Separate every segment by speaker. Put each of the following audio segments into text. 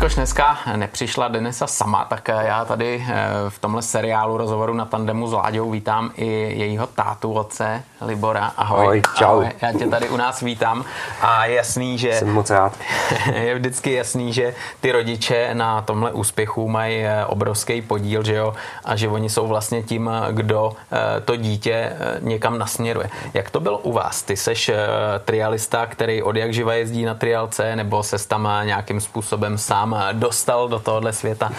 Speaker 1: jelikož dneska nepřišla Denisa sama, tak já tady eh, v tomhle seriálu rozhovoru na tandemu s Láďou vítám i jejího tátu, otce Libora. Ahoj.
Speaker 2: Ahoj, čau. Ahoj.
Speaker 1: Já tě tady u nás vítám a je jasný, že...
Speaker 2: Jsem moc rád.
Speaker 1: Je vždycky jasný, že ty rodiče na tomhle úspěchu mají eh, obrovský podíl, že jo, a že oni jsou vlastně tím, kdo eh, to dítě někam nasměruje. Jak to bylo u vás? Ty seš trialista, který od jak živa jezdí na trialce, nebo se tam nějakým způsobem sám dostal do tohohle světa?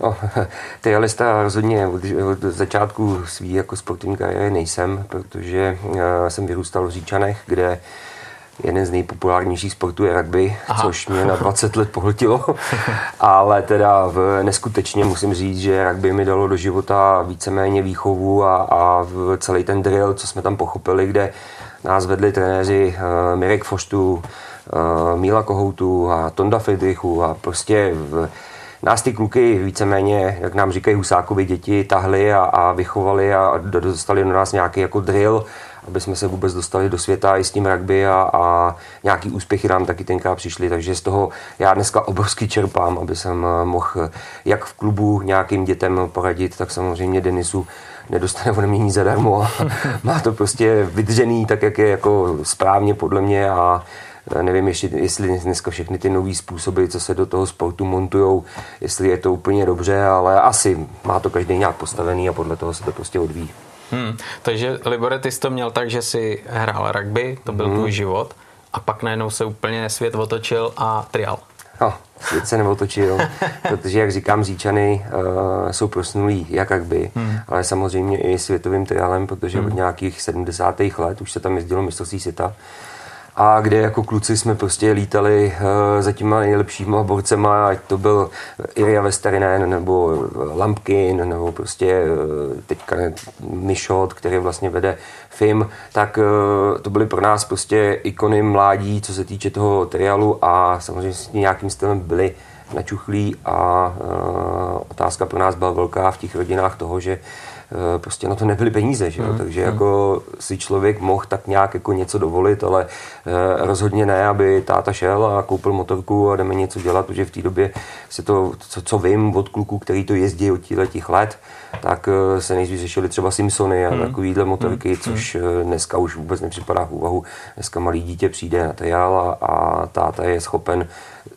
Speaker 2: No, trialista rozhodně od, od začátku svý jako sportovní kariéry nejsem, protože eh, jsem vyrůstal v Říčanech, kde jeden z nejpopulárnějších sportů je rugby, Aha. což mě na 20 let pohltilo. Ale teda v, neskutečně musím říct, že rugby mi dalo do života víceméně výchovu a, a celý ten drill, co jsme tam pochopili, kde nás vedli trenéři uh, Mirek Foštu, Míla Kohoutu a Tonda Friedrichu a prostě v, nás ty kluky víceméně, jak nám říkají Husákovi děti, tahli a, a vychovali a dostali do nás nějaký jako drill, aby jsme se vůbec dostali do světa i s tím rugby a, a nějaký úspěchy nám taky tenkrát přišly, takže z toho já dneska obrovsky čerpám, aby jsem eh, mohl jak v klubu nějakým dětem poradit, tak samozřejmě Denisu nedostane ode mě nic zadarmo. Má to prostě vydřený tak, jak je jako správně podle mě a nevím ještě, jestli dneska všechny ty nové způsoby, co se do toho sportu montují, jestli je to úplně dobře, ale asi má to každý nějak postavený a podle toho se to prostě odvíjí.
Speaker 1: Hmm, takže Libore, ty jsi to měl tak, že jsi hrál rugby, to byl hmm. tvůj život, a pak najednou se úplně svět otočil a trial.
Speaker 2: No, svět se neotočil, protože, jak říkám, Říčany uh, jsou prosnulí jak rugby, hmm. ale samozřejmě i světovým trialem, protože hmm. od nějakých 70. let už se tam jezdilo mistrovství světa a kde jako kluci jsme prostě lítali uh, za těma nejlepšíma borcema, ať to byl Iria Vesterinen nebo Lampkin nebo prostě uh, teďka Mišot, který vlastně vede film, tak to byly pro nás prostě ikony mládí, co se týče toho trialu a samozřejmě nějakým stylem byli načuchlí a otázka pro nás byla velká v těch rodinách toho, že Eh, prostě na to nebyly peníze, že jo? Mm. takže mm. jako si člověk mohl tak nějak jako něco dovolit, ale eh, rozhodně ne, aby táta šel a koupil motorku a jdeme něco dělat, protože v té době se to, co, co vím od kluků, který to jezdí od těch let, tak eh, se nejdřív řešili třeba Simpsony a hmm. takovýhle motorky, hmm. což dneska už vůbec nepřipadá v úvahu. Dneska malý dítě přijde na triál a, a táta je schopen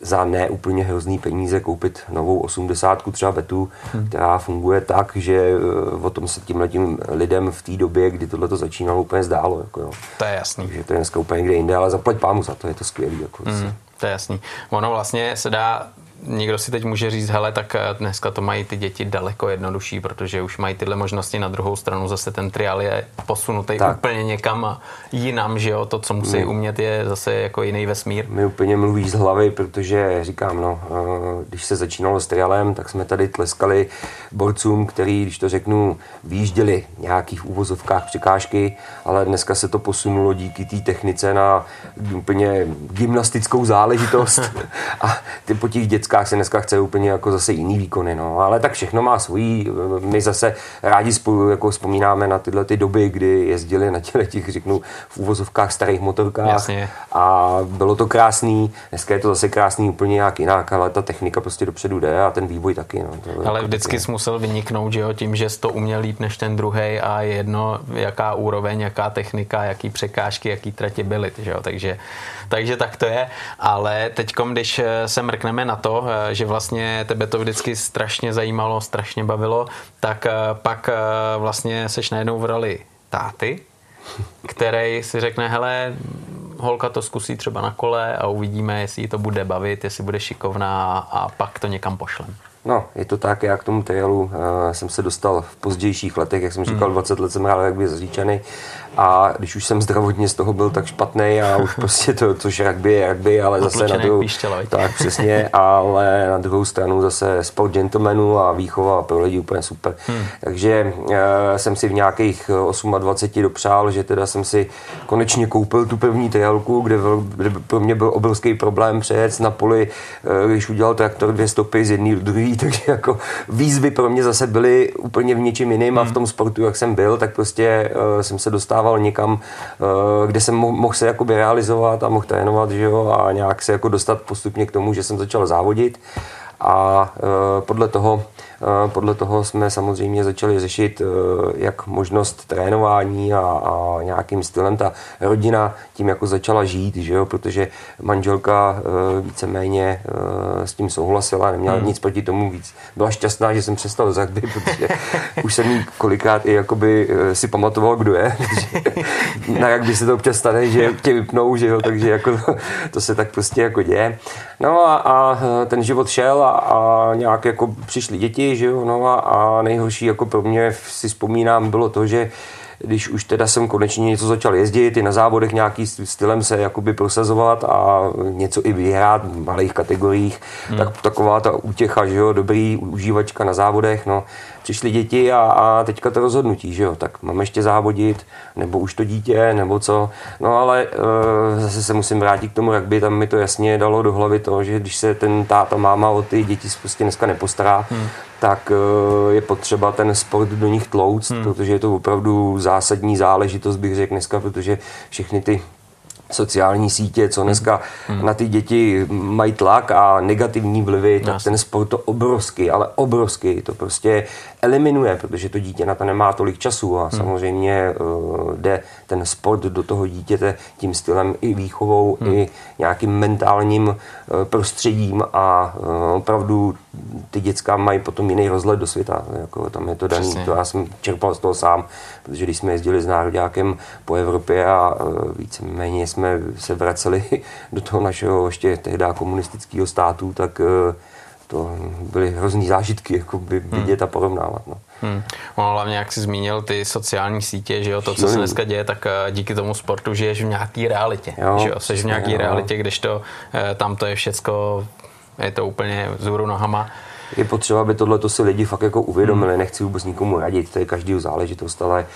Speaker 2: za ne úplně hrozný peníze koupit novou osmdesátku třeba Betu, hmm. která funguje tak, že eh, o tom se tímhletím lidem v té době, kdy tohle to začínalo, úplně zdálo. Jako jo.
Speaker 1: To je jasný.
Speaker 2: Takže to je dneska úplně někde jinde, ale zaplať pámu za to, je to skvělý. Jako hmm.
Speaker 1: To je jasný. Ono vlastně se dá někdo si teď může říct, hele, tak eh, dneska to mají ty děti daleko jednodušší, protože už mají tyhle možnosti. Na druhou stranu zase ten trial je posunutý tak. úplně někam jinam, že jo, to, co musí My. umět, je zase jako jiný vesmír.
Speaker 2: Mi úplně mluví z hlavy, protože říkám, no, eh, když se začínalo s trialem, tak jsme tady tleskali borcům, který, když to řeknu, výjížděli nějakých úvozovkách překážky, ale dneska se to posunulo díky té technice na úplně gymnastickou záležitost a ty po těch desítkách se dneska chce úplně jako zase jiný výkony, no. Ale tak všechno má svojí. My zase rádi spolu jako vzpomínáme na tyhle ty doby, kdy jezdili na těle těch, řeknu, v úvozovkách starých motorkách.
Speaker 1: Jasně.
Speaker 2: A bylo to krásný. Dneska je to zase krásný úplně nějak jinak, ale ta technika prostě dopředu jde a ten vývoj taky. No.
Speaker 1: To ale jako vždycky jsi musel vyniknout, že jo, tím, že jsi to uměl líp než ten druhý a je jedno, jaká úroveň, jaká technika, jaký překážky, jaký tratě byly, že jo. Takže, takže tak to je. Ale teď, když se mrkneme na to, Eh, že vlastně tebe to vždycky strašně zajímalo, strašně bavilo, tak eh, pak eh, vlastně seš najednou v roli táty, který si řekne, hele, holka to zkusí třeba na kole a uvidíme, jestli jí to bude bavit, jestli bude šikovná a pak to někam pošlem.
Speaker 2: No, je to tak, já k tomu trailu uh, jsem se dostal v pozdějších letech, jak jsem říkal, hmm. 20 let jsem hrál rugby zaříčený a když už jsem zdravotně z toho byl tak špatný a už prostě to, což rugby je rugby, ale zase na druhou, tak přesně, ale na druhou stranu zase sport gentlemanů a výchova pro lidi úplně super. Hmm. Takže uh, jsem si v nějakých 28 dopřál, že teda jsem si konečně koupil tu první trialku, kde, kde pro mě byl obrovský problém přejet na poli, uh, když udělal traktor dvě stopy z jedné do druhé takže jako výzvy pro mě zase byly úplně v něčem jiném a v tom sportu, jak jsem byl, tak prostě uh, jsem se dostával někam, uh, kde jsem mohl, se jakoby realizovat a mohl trénovat, že jo, a nějak se jako dostat postupně k tomu, že jsem začal závodit. A uh, podle toho podle toho jsme samozřejmě začali řešit eh, jak možnost trénování a, a nějakým stylem ta rodina tím jako začala žít, že jo? protože manželka eh, víceméně eh, s tím souhlasila, neměla hmm. nic proti tomu víc. Byla šťastná, že jsem přestal z rugby, protože už jsem jí kolikrát i jakoby si pamatoval, kdo je. na rugby se to občas stane, že tě vypnou, že jo? takže jako to, to se tak prostě jako děje. No a, a ten život šel a, a nějak jako přišly děti, že jo, no a, a nejhorší jako pro mě si vzpomínám bylo to, že když už teda jsem konečně něco začal jezdit, i na závodech nějaký stylem se jakoby prosazovat a něco i vyhrát v malých kategoriích, hmm. tak taková ta útěcha, že jo, dobrý užívačka na závodech, no, přišly děti a, a teďka to rozhodnutí, že jo, tak mám ještě závodit, nebo už to dítě, nebo co, no ale e, zase se musím vrátit k tomu by tam mi to jasně dalo do hlavy to, že když se ten táta, máma o ty děti prostě dneska nepostará, hmm. tak e, je potřeba ten sport do nich tlouct, hmm. protože je to opravdu zásadní záležitost, bych řekl dneska, protože všechny ty sociální sítě, co dneska hmm. na ty děti mají tlak a negativní vlivy, tak Jasně. ten sport to obrovský, ale obrovský, to prostě eliminuje, protože to dítě na to nemá tolik času a hmm. samozřejmě uh, jde ten sport do toho dítěte tím stylem i výchovou, hmm. i nějakým mentálním uh, prostředím a uh, opravdu ty děcka mají potom jiný rozhled do světa. Jako, tam je to daný, Přesně. to já jsem čerpal z toho sám, protože když jsme jezdili s nároďákem po Evropě a uh, víceméně jsme se vraceli do toho našeho ještě tehdy komunistického státu, tak to byly hrozný zážitky, jako by hmm. vidět hmm. a porovnávat. No.
Speaker 1: Hmm. No, hlavně, jak jsi zmínil ty sociální sítě, že jo, to, co se dneska děje, tak eh, díky tomu sportu žiješ v nějaký realitě. Jo, že jo, jsi v nějaký jo. realitě, když to, eh, tam to je všecko, je to úplně vzhůru nohama.
Speaker 2: Je potřeba, aby tohle si lidi fakt jako uvědomili. Hmm. Nechci vůbec nikomu radit, to je každý záležitost, ale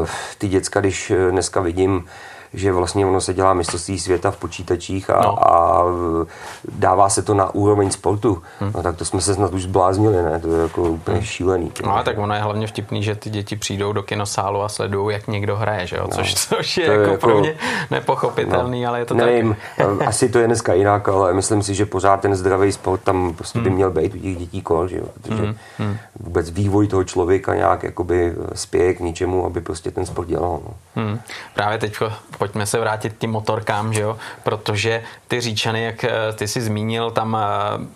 Speaker 2: uh, ty děcka, když dneska vidím, že vlastně ono se dělá mistrovství světa v počítačích a, no. a dává se to na úroveň sportu. Hmm. No tak to jsme se snad už zbláznili, ne? To je jako úplně hmm. šílený.
Speaker 1: No a tak ono je hlavně vtipný, že ty děti přijdou do kinosálu a sledují, jak někdo hraje, že jo? No. Což, což je, je jako, jako pro mě nepochopitelný, no. ale je to
Speaker 2: Nevím, tak. asi to je dneska jinak, ale myslím si, že pořád ten zdravý sport tam prostě by hmm. měl být u těch dětí kol, že jo? Protože hmm. hmm. vůbec vývoj toho člověka nějak jakoby spěje k ničemu, aby prostě ten sport dělal. No.
Speaker 1: Hmm. Právě teď pojďme se vrátit k tím motorkám, že jo? protože ty říčany, jak eh, ty si zmínil, tam eh,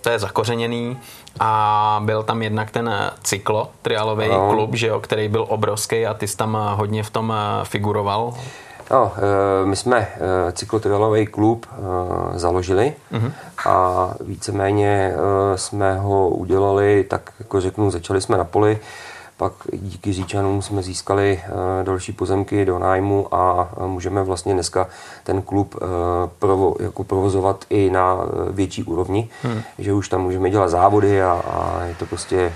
Speaker 1: to je zakořeněný a byl tam jednak ten eh, cyklo, trialový no. klub, že jo, který byl obrovský a ty jsi tam hodně v tom figuroval.
Speaker 2: No, my jsme cyklotrialový klub založili uh-huh. a víceméně jsme ho udělali, tak jako řeknu, začali jsme na poli, pak díky Říčanům jsme získali eh, další pozemky do nájmu a můžeme vlastně dneska ten klub eh, provo, jako provozovat i na eh, větší úrovni, hmm. že už tam můžeme dělat závody a, a je to prostě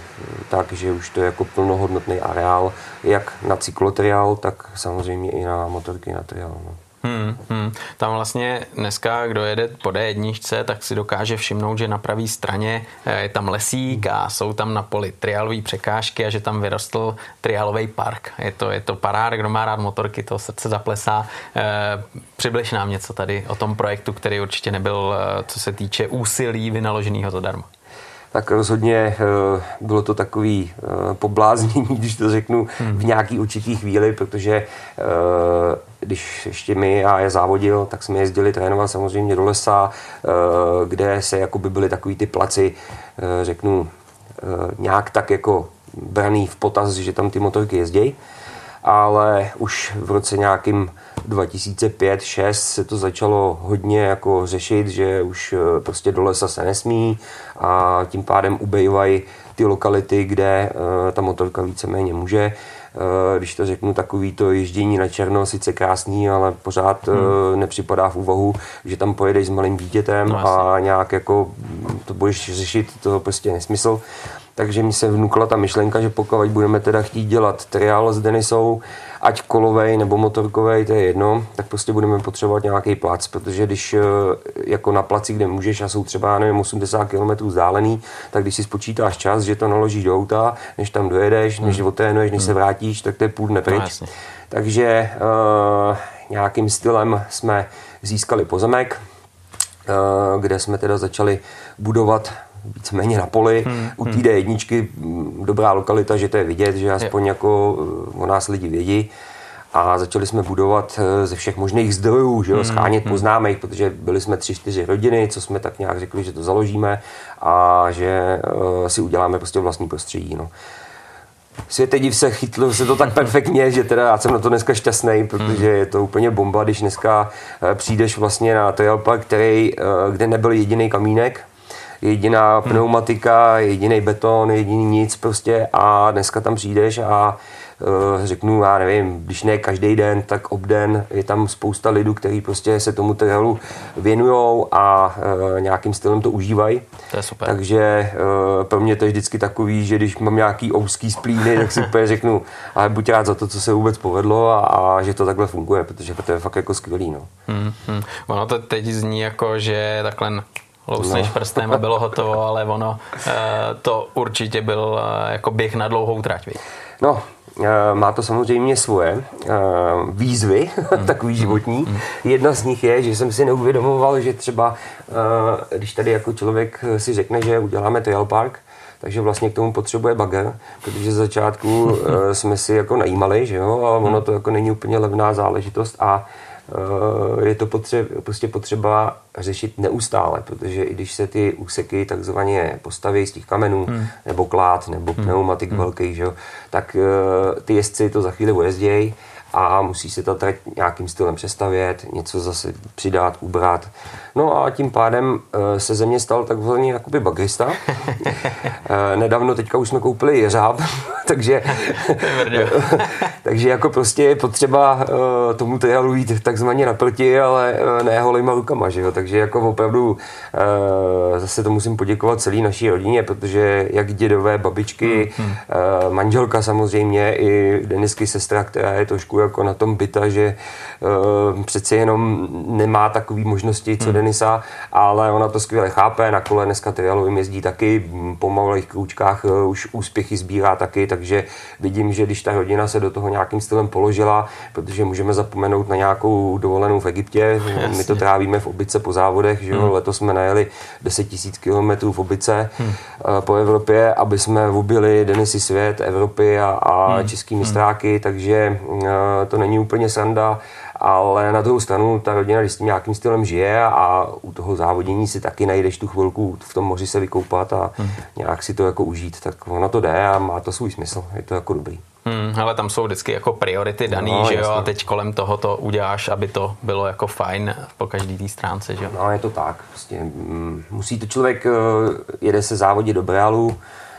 Speaker 2: tak, že už to je jako plnohodnotný areál, jak na cyklotriál, tak samozřejmě i na motorky na triál. No.
Speaker 1: Hmm, hmm. Tam vlastně dneska, kdo jede po D1, tak si dokáže všimnout, že na pravé straně eh, je tam lesík a jsou tam na poli trialové překážky a že tam vyrostl trialový park. Je to, je to parár, kdo má rád motorky, to srdce zaplesá. E, přibliž nám něco tady o tom projektu, který určitě nebyl, eh, co se týče úsilí vynaloženého zadarmo
Speaker 2: tak rozhodně bylo to takový pobláznění, když to řeknu, v nějaký určitý chvíli, protože když ještě my a je závodil, tak jsme jezdili trénovat samozřejmě do lesa, eh, kde se jakoby byly takový ty placi, eh, řeknu, eh, nějak tak jako braný v potaz, že tam ty motorky jezdí. Ale už v roce nějakým 2005-6 se to začalo hodně jako řešit, že už prostě do lesa se nesmí a tím pádem ubejvají ty lokality, kde ta motorka víceméně může. Eh, když to řeknu, takový to ježdění na černo, sice krásný, ale pořád hmm. Eh, nepřipadá v úvahu, že tam pojedeš s malým dítětem no, a nějak jako to budeš řešit, to prostě nesmysl. Takže mi se vnukla ta myšlenka, že pokud budeme teda chtít dělat triál s Denisou, ať kolovej nebo motorkovej, to je jedno, tak prostě budeme potřebovat nějaký plac, protože když eh, jako na placi, kde můžeš a jsou třeba, nevím, 80 km vzdálený, tak když si spočítáš čas, že to naložíš do auta, než tam dojedeš, než hmm. oténuješ, než hmm. se vrátíš, tak to je půl dne pryč. No, Takže uh, nějakým stylem jsme získali pozemek, uh, kde jsme teda začali budovat víceméně na poli. Hmm, U té hmm. D1 dobrá lokalita, že to je vidět, že aspoň je. jako eh, o nás lidi vědí. A začali jsme budovat eh, ze všech možných zdrojů, že jo, hmm, schánět hmm. poznámek, protože byli jsme tři, čtyři rodiny, co jsme tak nějak řekli, že to založíme a že uh, si uděláme prostě vlastní prostředí. No. Světe div se chytlo se to tak perfektně, že teda já jsem na to dneska šťastný, protože je to úplně bomba, když dneska přijdeš vlastně na Trail Park, který, kde nebyl jediný kamínek, jediná hmm. pneumatika, jediný beton, jediný nic prostě a dneska tam přijdeš a uh, řeknu, já nevím, když ne každý den, tak obden je tam spousta lidů, kteří prostě se tomu trailu věnujou a uh, nějakým stylem to užívají.
Speaker 1: To je super.
Speaker 2: Takže uh, pro mě to je vždycky takový, že když mám nějaký ouský splíny, tak si úplně řeknu, ale buď rád za to, co se vůbec povedlo a, a že to takhle funguje, protože to je fakt jako skvělý. No.
Speaker 1: Hmm, hmm. Ono to teď zní jako, že takhle lousneš no. prstem a bylo hotovo, ale ono eh, to určitě byl eh, jako běh na dlouhou trať. Víc.
Speaker 2: No, eh, má to samozřejmě svoje výzvy, mm. takový životní. Mm. Jedna z nich je, že jsem si neuvědomoval, že třeba, když tady jako člověk si řekne, že uděláme trail park, takže vlastně k tomu potřebuje bagger, protože z začátku jsme si jako najímali, že jo, a ono to jako není úplně levná záležitost a je to potřeba, prostě potřeba řešit neustále, protože i když se ty úseky takzvaně postaví z těch kamenů, hmm. nebo klát, nebo hmm. pneumatik hmm. velký, že tak uh, ty jezdci to za chvíli ujezdějí a musí se to trať nějakým stylem přestavět, něco zase přidat, ubrat. No a tím pádem eh, se ze mě stal takzvaný jakoby bagrista. Eh, nedávno teďka už jsme koupili jeřáb, takže, takže jako prostě je potřeba eh, tomu trialu jít takzvaně na plti, ale ne holýma rukama, že jo? takže jako opravdu zase to musím poděkovat celé naší rodině, protože jak dědové, babičky, hmm, hmm. manželka samozřejmě, i Denisky sestra, která je trošku jako na tom byta, že přece jenom nemá takové možnosti, co hmm. Denisa, ale ona to skvěle chápe, na kole dneska trialovým jezdí taky, po malých krůčkách eh, už úspěchy sbírá taky, takže vidím, že když ta rodina se do toho nějakým stylem položila, protože můžeme zapomenout na nějakou dovolenou v Egyptě, Jasně. my to trávíme v obyce po závodech, že jo? Hmm. letos jsme najeli 10 000 kilometrů v obyce hmm. Eh, po Evropě, aby jsme objeli Denisy svět Evropy a, a hmm. český mistráky, hmm. takže uh, to není úplně sranda ale na druhou stranu ta rodina, když s tím nějakým stylem žije a u toho závodění si taky najdeš tu chvilku v tom moři se vykoupat a hmm. nějak si to jako užít, tak ono to jde a má to svůj smysl, je to jako dobrý.
Speaker 1: Hmm, ale tam jsou vždycky jako priority daný, no, že jo, a teď kolem toho to uděláš, aby to bylo jako fajn po každý té stránce, že jo.
Speaker 2: No, je to tak, prostě mm, musí to člověk, eh, jede se závodit do Brealu,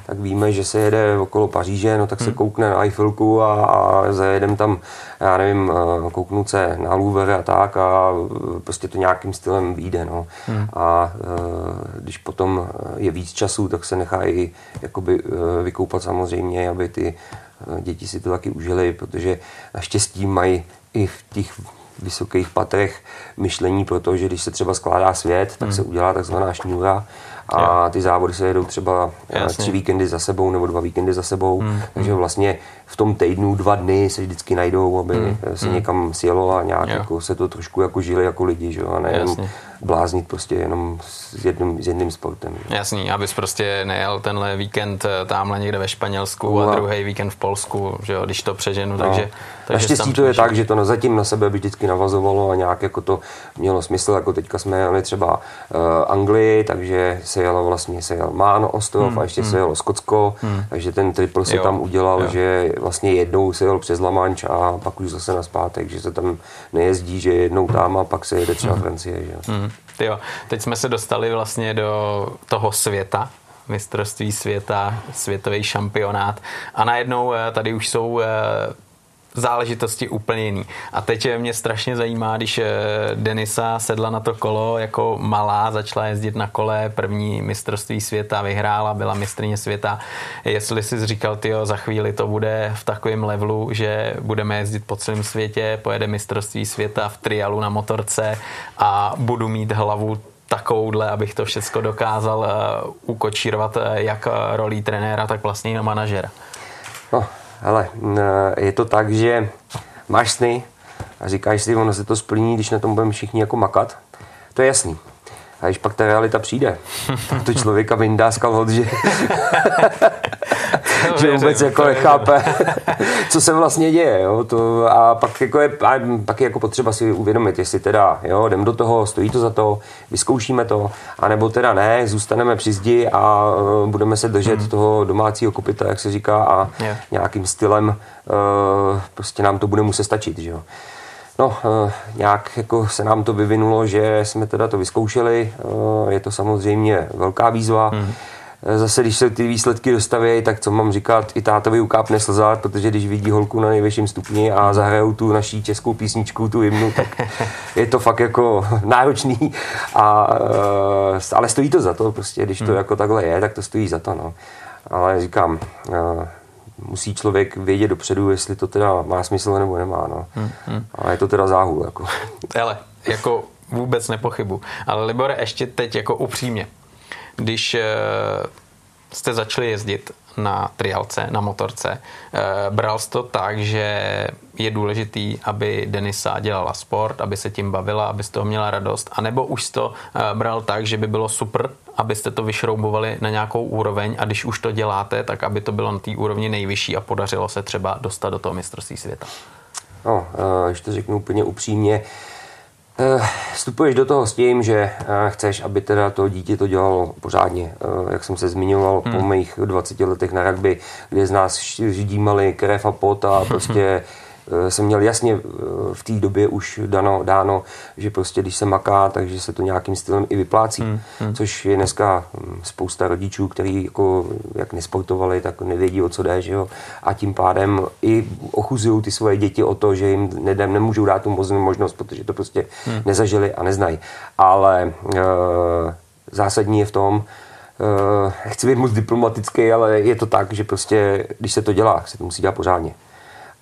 Speaker 2: tak víme, že se jede okolo Paříže, no tak se hmm. koukne na Eiffelku a, a zajedem tam, já nevím, eh, kouknout se na Louvre a tak a eh, prostě to nějakým stylem vyjde, no. Hmm. A e, když potom je víc času, tak se nechá i jakoby vykoupat samozřejmě, aby ty děti si to taky užili, protože naštěstí mají i v těch vysokých patrech myšlení, protože když se třeba skládá svět, tak hmm. se udělá takzvaná šňůra a ty závody se jedou třeba eh, Jasně. tři víkendy za sebou nebo dva víkendy za sebou, hmm. takže hmm. vlastně v tom týdnu dva dny se vždycky najdou, aby hmm. se hmm. někam sjelo a nějak jako se to trošku jako žili jako lidi, že jo, a ne bláznit prostě jenom s jedním, s jedním sportem.
Speaker 1: Jasný, abys prostě nejel tenhle víkend eh, tamhle někde ve Španělsku a, a druhý víkend v Polsku, že jo, když to přeženu, no. takže...
Speaker 2: takže Naštěstí to je tak, že to na, zatím na sebe vždycky navazovalo a nějak jako to mělo smysl, jako teďka jsme jeli třeba uh, Anglii, takže se jelo vlastně, se jel Mán ostrov hmm, a ještě hmm. se jelo Skotsko, hmm. takže ten triple se jo, tam udělal, jo. že vlastně jednou se jel přes La Manche a pak už zase na zpátek, že se tam nejezdí, že jednou tam a pak se jede třeba hmm. Francie, že jo. Hmm.
Speaker 1: Jo, teď jsme se dostali vlastně do toho světa, mistrovství světa, světový šampionát. A najednou eh, tady už jsou eh, záležitosti úplně jiný. A teď mě strašně zajímá, když eh, Denisa sedla na to kolo jako malá, začala jezdit na kole, první mistrovství světa vyhrála, byla mistrně světa. Jestli jsi říkal, ty za chvíli to bude v takovém levelu, že budeme jezdit po celém světě, pojede mistrovství světa v trialu na motorce a budu mít hlavu takovouhle, abych to všechno dokázal uh, ukočírovat uh, jak rolí trenéra, tak vlastně i na manažera.
Speaker 2: No, hele, je to tak, že máš sny a říkáš si, ono se to splní, když na tom budeme všichni jako makat. To je jasný. A když pak ta realita přijde, to člověka vyndá z kalhot, že, že vůbec jako nechápe, co se vlastně děje. Jo? To, a pak, jako je, a pak je jako potřeba si uvědomit, jestli teda jo, jdem do toho, stojí to za to, vyzkoušíme to, anebo teda ne, zůstaneme při zdi a uh, budeme se držet hmm. toho domácího kopita, jak se říká, a yeah. nějakým stylem uh, prostě nám to bude muset stačit. Že jo? No, uh, nějak jako se nám to vyvinulo, že jsme teda to vyzkoušeli. Uh, je to samozřejmě velká výzva. Hmm. Zase, když se ty výsledky dostaví, tak co mám říkat, i tátovi ukápne slza, protože když vidí holku na nejvyšším stupni a zahrajou tu naší českou písničku, tu hymnu, tak je to fakt jako náročný. A, ale stojí to za to, prostě, když to hmm. jako takhle je, tak to stojí za to. No. Ale říkám, musí člověk vědět dopředu, jestli to teda má smysl nebo nemá. No. Hmm, hmm. Ale je to teda záhul. Jako.
Speaker 1: Ale jako vůbec nepochybu. Ale Libore, ještě teď jako upřímně. Když uh, jste začali jezdit na trialce, na motorce, uh, bral jsi to tak, že je důležitý, aby Denisa dělala sport, aby se tím bavila, aby z toho měla radost, anebo už to uh, bral tak, že by bylo super, abyste to vyšroubovali na nějakou úroveň a když už to děláte, tak aby to bylo na té úrovni nejvyšší a podařilo se třeba dostat do toho mistrovství světa?
Speaker 2: No, když to řeknu úplně upřímně, vstupuješ do toho s tím, že uh, chceš, aby teda to dítě to dělalo pořádně. Jak jsem se zmiňoval hmm. po mých 20 letech na rugby, kde z nás ždímali krev a pot a prostě Eh, jsem měl jasně eh, v té době už dano, dáno, že prostě když se maká, takže se to nějakým stylem i vyplácí. Hmm, hmm. Což je dneska hm, spousta rodičů, kteří jako jak nesportovali, tak nevědí, o co jde, že jo? A tím pádem i ochuzují ty svoje děti o to, že jim nedem, nemůžou dát tu možnost, protože to prostě hmm. nezažili a neznají. Ale e, zásadní je v tom, Uh, chci být moc diplomatický, ale je to tak, že prostě, když se to dělá, se to musí dělat pořádně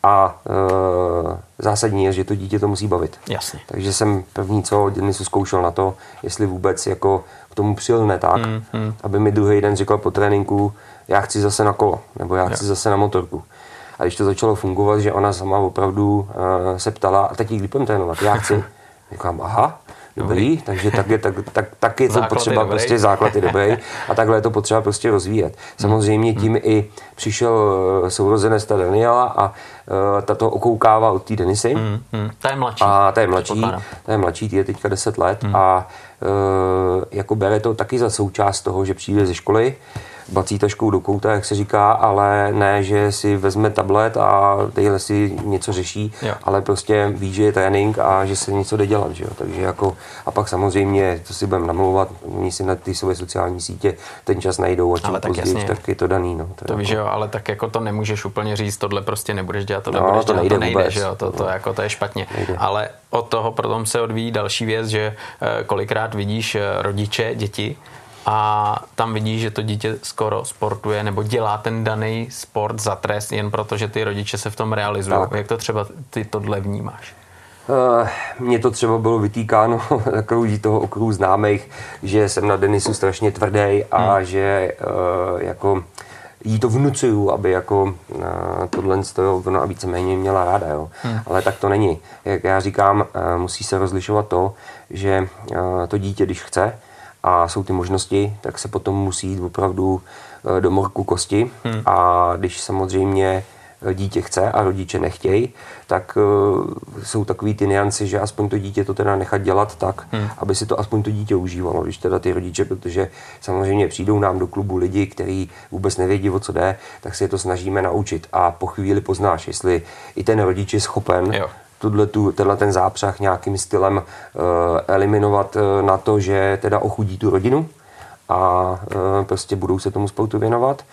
Speaker 2: a e, zásadní je, že to dítě to musí bavit.
Speaker 1: Jasně.
Speaker 2: Takže jsem první, co Denisu zkoušel na to, jestli vůbec jako k tomu přilne tak, mm, mm. aby mi druhý den řekl po tréninku, já chci zase na kolo, nebo já chci jo. zase na motorku. A když to začalo fungovat, že ona sama opravdu uh, se ptala, a teď kdy budeme trénovat, já chci. Říkám, aha, dobrý, takže tak je, tak, tak, tak je to základ potřeba, je prostě základ je dobrý a takhle je to potřeba prostě rozvíjet. Samozřejmě tím hmm. i přišel eh, sourozenec ta Daniela a uh, ta to okoukává od té Denisy. Hmm.
Speaker 1: Hmm. Ta je mladší.
Speaker 2: A ta je mladší, ta je mladší, ty je teďka 10 let hmm. a uh, jako bere to taky za součást toho, že přijde ze školy, bací taškou do kouta, jak se říká, ale ne, že si vezme tablet a tadyhle si něco řeší, jo. ale prostě ví, že je trénink a že se něco jde dělat, že jo? takže jako a pak samozřejmě, to si budeme namlouvat, oni si na ty své sociální sítě ten čas najdou a čím tak později, jasně. tak je to daný. No.
Speaker 1: To, to víš, jako... jo, ale tak jako to nemůžeš úplně říct, tohle prostě nebudeš dělat, tohle
Speaker 2: no,
Speaker 1: budeš
Speaker 2: to
Speaker 1: dělat,
Speaker 2: nejde
Speaker 1: to nejde,
Speaker 2: vůbec.
Speaker 1: že jo, to, to,
Speaker 2: no.
Speaker 1: jako, to je špatně. Nejde. Ale od toho potom se odvíjí další věc, že eh, kolikrát vidíš eh, rodiče, děti, a tam vidíš, že to dítě skoro sportuje nebo dělá ten daný sport za trest jen proto, že ty rodiče se v tom realizují. Tak. Jak to třeba ty tohle vnímáš?
Speaker 2: Uh, mně to třeba bylo vytýkáno takový toho okruhu známých, že jsem na Denisu strašně tvrdý a hmm. že uh, jako jí to vnucuju, aby jako uh, tohle toho ona a víceméně měla ráda, jo. Hmm. Ale tak to není. Jak já říkám, uh, musí se rozlišovat to, že uh, to dítě, když chce, a jsou ty možnosti, tak se potom musí jít opravdu eh, do morku kosti hmm. a když samozřejmě eh, dítě chce a rodiče nechtějí, tak uh, jsou takový ty nianci, že aspoň to dítě to teda nechat dělat tak, hmm. aby si to aspoň to dítě užívalo, když teda ty rodiče, protože samozřejmě přijdou nám do klubu lidi, kteří vůbec nevědí, o co jde, tak si je to snažíme naučit a po chvíli poznáš, jestli i ten rodič je schopen jo tu, tenhle ten zápřah nějakým stylem uh, eliminovat uh, na to, že teda ochudí tu rodinu a uh, prostě budou se tomu sportu věnovat.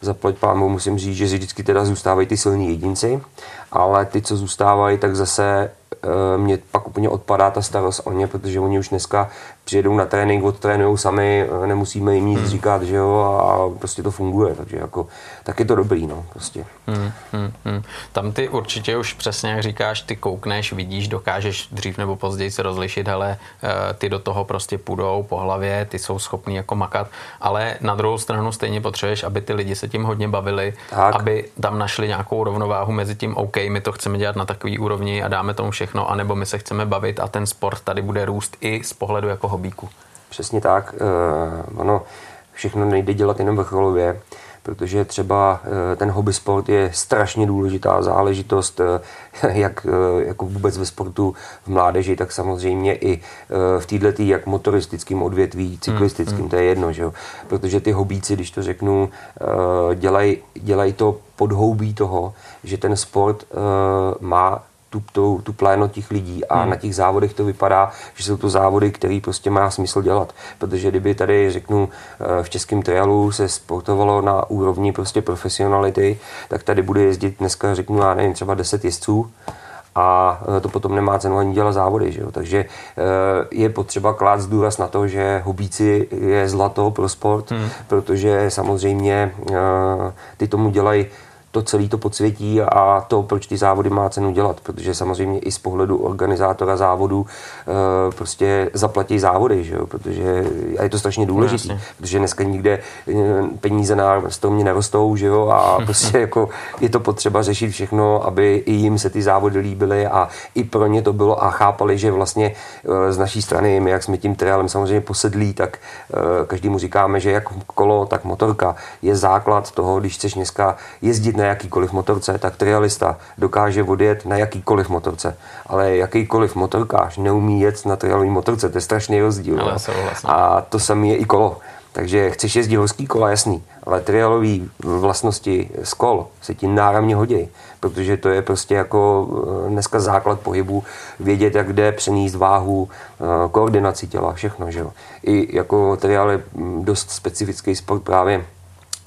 Speaker 2: zaplať pámu musím říct, že vždycky teda zůstávají ty silní jedinci, ale ty, co zůstávají, tak zase Eh, mě pak úplně odpadá ta starost o ně, protože oni už dneska přijedou na trénink, odtrénují sami, eh, nemusíme jim nic hmm. říkat, že jo, a prostě to funguje, takže jako, tak je to dobrý, no, prostě. Hmm,
Speaker 1: hmm, hmm. Tam ty určitě už přesně, jak říkáš, ty koukneš, vidíš, dokážeš dřív nebo později se rozlišit, ale eh, ty do toho prostě půjdou po hlavě, ty jsou schopní jako makat, ale na druhou stranu stejně potřebuješ, aby ty lidi se tím hodně bavili, tak. aby tam našli nějakou rovnováhu mezi tím, OK, my to chceme dělat na takový úrovni a dáme tomu všechno všechno, anebo my se chceme bavit a ten sport tady bude růst i z pohledu jako hobíku.
Speaker 2: Přesně tak. Uh, ono všechno nejde dělat jenom vrcholově, protože třeba uh, ten hobby sport je strašně důležitá záležitost, uh, jak jako vůbec ve sportu v mládeži, tak samozřejmě i v této jak motoristickým odvětví, cyklistickým, hmm, hmm. to je jedno, že jo? protože ty hobíci, když to řeknu, dělají dělaj to podhoubí toho, že ten sport má tu, tu, tu pléno těch lidí a hmm. na těch závodech to vypadá, že jsou to závody, které prostě má smysl dělat. Protože kdyby tady, řeknu, eh, v českém trialu se sportovalo na úrovni prostě profesionality, tak tady bude jezdit dneska, řeknu, já nevím, třeba 10 jezdců a eh, to potom nemá cenu ani dělat závody. Že jo? Takže eh, je potřeba klást důraz na to, že hubíci je zlato pro sport, hmm. protože samozřejmě ty tomu dělají to celé to podsvětí a to, proč ty závody má cenu dělat, protože samozřejmě i z pohledu organizátora závodu e, prostě zaplatí závody, že jo? protože a je to strašně důležité, no, protože dneska nikde eh, peníze na stromě nerostou, že jo, a prostě jako je to potřeba řešit všechno, aby i jim se ty závody líbily a i pro ně to bylo a chápali, že vlastně e, z naší strany, my jak jsme tím trialem samozřejmě posedlí, tak každému říkáme, že jak kolo, tak motorka je základ toho, když chceš dneska jezdit na na jakýkoliv motorce, tak trialista dokáže odjet na jakýkoliv motorce. Ale jakýkoliv motorkář neumí jet na trialový motorce, to je strašný rozdíl. Ale a to samé je i kolo. Takže chceš jezdit horský kola, jasný, ale trialové vlastnosti z kol se ti náramně hodí, protože to je prostě jako eh, dneska základ pohybu, vědět, jak jde, přenést váhu, eh, koordinaci těla, všechno, že jo. I jako trial je mm, dost specifický sport právě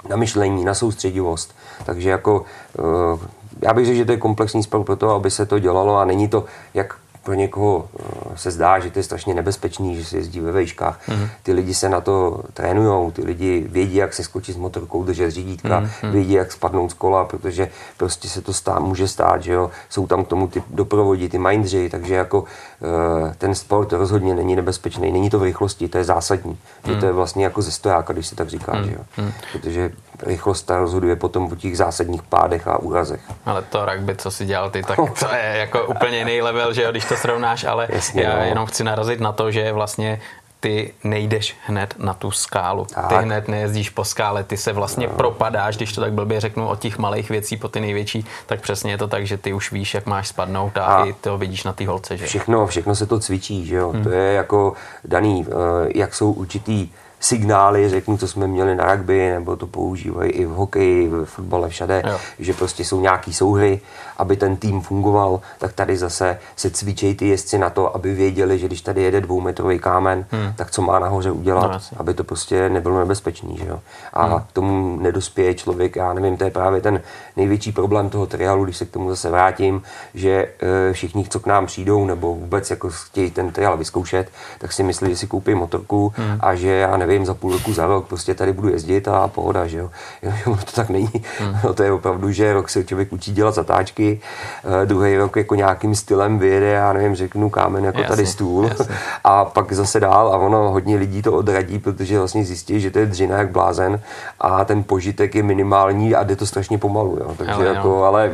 Speaker 2: na myšlení, na soustředivost. Takže jako eh, já bych řekl, že to je komplexní sport pro to, aby se to dělalo a není to, jak pro někoho eh, se zdá, že to je strašně nebezpečný, že se jezdí ve vejškách. Mm-hmm. Ty lidi se na to trénují, ty lidi vědí, jak se skočit s motorkou, držet řídítka, mm-hmm. vědí, jak spadnout z kola, protože prostě se to stá, může stát, že jo. Jsou tam k tomu ty doprovodí, ty mindři, takže jako uh, ten sport rozhodně není nebezpečný, není to v rychlosti, to je zásadní. Mm. Že to je vlastně jako ze stojáka, když se tak říká, mm. že jo. Mm. Protože rychlost ta rozhoduje potom o těch zásadních pádech a úrazech.
Speaker 1: Ale to rugby, co si dělal ty, tak to je jako úplně jiný level, že jo, když to srovnáš, ale Jasně, já no. jenom chci narazit na to, že vlastně ty nejdeš hned na tu skálu. Tak. Ty hned nejezdíš po skále, ty se vlastně no. propadáš, když to tak blbě řeknu, od těch malých věcí po ty největší, tak přesně je to tak, že ty už víš, jak máš spadnout a, a i to vidíš na té holce. Že?
Speaker 2: Všechno, všechno se to cvičí, že jo? Hmm. To je jako daný, eh, jak jsou určitý signály, řeknu, co jsme měli na rugby, nebo to používají i v hokeji, v fotbale, všade, jo. že prostě jsou nějaký souhry, aby ten tým fungoval, tak tady zase se cvičejí ty jezdci na to, aby věděli, že když tady jede dvoumetrový kámen, hmm. tak co má nahoře udělat, no, aby to prostě nebylo nebezpečný. Že jo? A hmm. k tomu nedospěje člověk, já nevím, to je právě ten největší problém toho trialu, když se k tomu zase vrátím, že e, všichni, co k nám přijdou, nebo vůbec jako chtějí ten trial vyzkoušet, tak si myslí, že si koupí motorku hmm. a že já nevím, nevím, za půl roku, za rok prostě tady budu jezdit a pohoda, že jo. jo to tak není. Hmm. No, to je opravdu, že rok se člověk učí dělat zatáčky, uh, druhý rok jako nějakým stylem vyjede, já nevím, řeknu kámen jako jasně, tady stůl jasně. a pak zase dál a ono hodně lidí to odradí, protože vlastně zjistí, že to je dřina jak blázen a ten požitek je minimální a jde to strašně pomalu, jo. Takže ale, jako, no. ale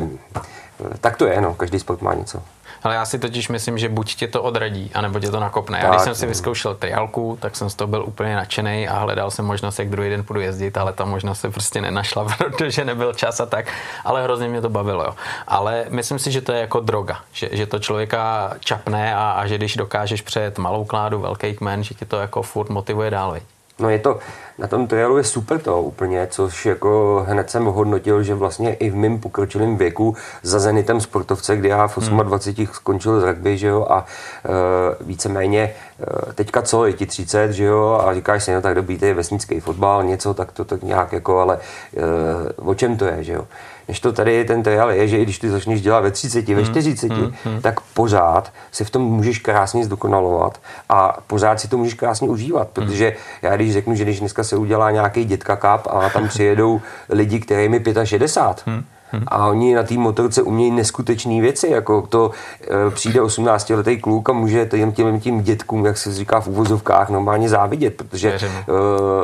Speaker 2: tak to je, no, každý sport má něco.
Speaker 1: Ale já si totiž myslím, že buď tě to odradí, anebo tě to nakopne. Tak, já když jsem si vyzkoušel triálku, tak jsem z toho byl úplně nadšený a hledal jsem možnost, jak druhý den půjdu jezdit, ale ta možnost se prostě nenašla, protože nebyl čas a tak. Ale hrozně mě to bavilo. Jo. Ale myslím si, že to je jako droga, že, že to člověka čapne a, a že když dokážeš přejet malou kládu, velký kmen, že tě to jako furt motivuje dál. Viď?
Speaker 2: No je to, na tom trialu je super to úplně, což jako hned jsem hodnotil, že vlastně i v mém pokročilém věku za Zenitem sportovce, kdy já v 28 hmm. skončil z rugby, že jo, a e, víceméně e, teďka co, je ti 30, že jo, a říkáš si, no tak dobrý, to je vesnický fotbal, něco, tak to tak nějak jako, ale e, o čem to je, že jo. Než to tady ten trial je, že i když ty začneš dělat ve 30, ve 40, hmm, hmm, hmm. tak pořád si v tom můžeš krásně zdokonalovat a pořád si to můžeš krásně užívat, protože já když řeknu, že když dneska se udělá nějaký dětka kap a tam přijedou lidi, kterým je 65, hmm a oni na té motorce umějí neskutečné věci, jako to e, přijde 18-letý kluk a může těm, těm, tím dětkům, jak se říká v uvozovkách, normálně závidět, protože e,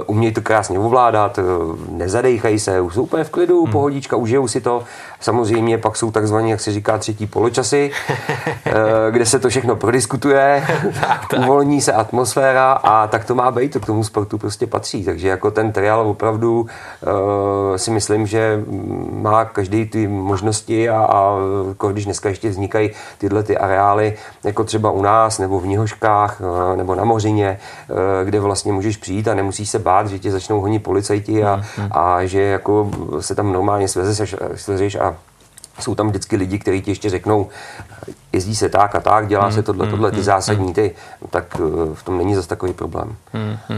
Speaker 2: umějí to krásně ovládat, e, nezadejchají se, jsou úplně v klidu, hmm. pohodička, užijou si to. Samozřejmě pak jsou takzvaní, jak se říká, třetí poločasy, e, kde se to všechno prodiskutuje, tak, tak. uvolní se atmosféra a tak to má být, to k tomu sportu prostě patří. Takže jako ten trial opravdu e, si myslím, že má každý ty možnosti a, a jako když dneska ještě vznikají tyhle ty areály, jako třeba u nás, nebo v Nihoškách, eh, nebo na Mořině, eh, kde vlastně můžeš přijít a nemusíš se bát, že tě začnou honit policajti a, mm, a že jako se tam normálně svezeš, svezeš a jsou tam vždycky lidi, kteří ti ještě řeknou, jezdí se tak a tak, dělá mm, se tohle, tohle, ty mm, zásadní, ty, tak eh, v tom není zase takový problém.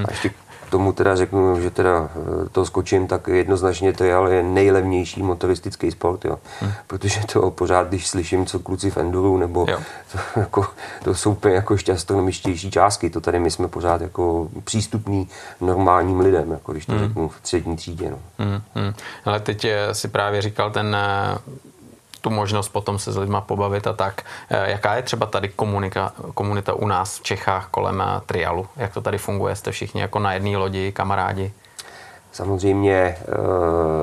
Speaker 2: A ještě tomu teda řeknu, že teda eh, to skočím, tak jednoznačně to je ale nejlevnější motoristický sport, jo. Hmm. Protože to pořád, když slyším, co kluci v enduru, nebo to, jako, to jsou úplně jako šťastronomičtější částky, to tady my jsme pořád jako přístupní normálním lidem, jako když to hmm. řeknu v třetí třídě. No. Hmm,
Speaker 1: hmm. Ale teď eh, si právě říkal ten eh, tu možnost potom se s lidma pobavit a tak. Eh, jaká je třeba tady komunika, komunita u nás v Čechách kolem eh, trialu? Jak to tady funguje? Jste všichni jako na jedné lodi, kamarádi?
Speaker 2: Samozřejmě eh,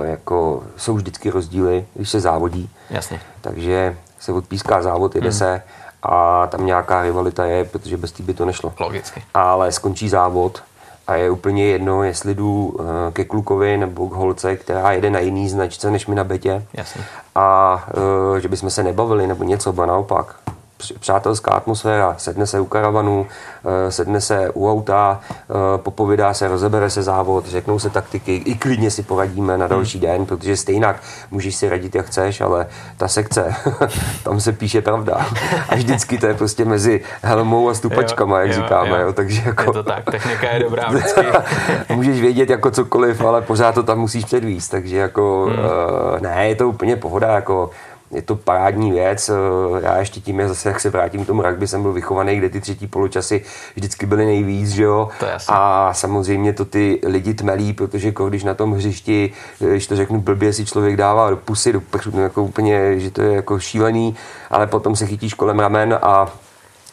Speaker 2: jako jsou vždycky rozdíly, když se závodí.
Speaker 1: Jasně.
Speaker 2: Takže se odpíská závod, jede hmm. se a tam nějaká rivalita je, protože bez té by to nešlo.
Speaker 1: Logicky.
Speaker 2: Ale skončí závod a je úplně jedno, jestli jdu eh, ke klukovi nebo k holce, která jede na jiný značce než mi na betě.
Speaker 1: Jasně.
Speaker 2: A eh, že bychom se nebavili nebo něco, ba naopak přátelská atmosféra, sedne se u karavanu, eh, sedne se u auta, eh, popovídá se, rozebere se závod, řeknou se taktiky, i klidně si poradíme na další hmm. den, protože stejnak můžeš si radit, jak chceš, ale ta sekce, tam se píše pravda. A vždycky to je prostě mezi helmou a stupačkama, jak jo, říkáme. Jo. Jo. Takže jako...
Speaker 1: Je to tak, technika je dobrá vždycky.
Speaker 2: můžeš vědět jako cokoliv, ale pořád to tam musíš předvíst, takže jako hmm. uh, ne, je to úplně pohoda, jako je to parádní věc. Eh, já ještě tím, zase, jak se vrátím k tomu rugby, jsem byl vychovaný, kde ty třetí poločasy vždycky byly nejvíc, že jo? A samozřejmě to ty lidi tmelí, protože když na tom hřišti, eh, když to řeknu blbě, si člověk dává do pusy, do pršu, no jako úplně, že to je jako šílený, ale potom se chytíš kolem ramen a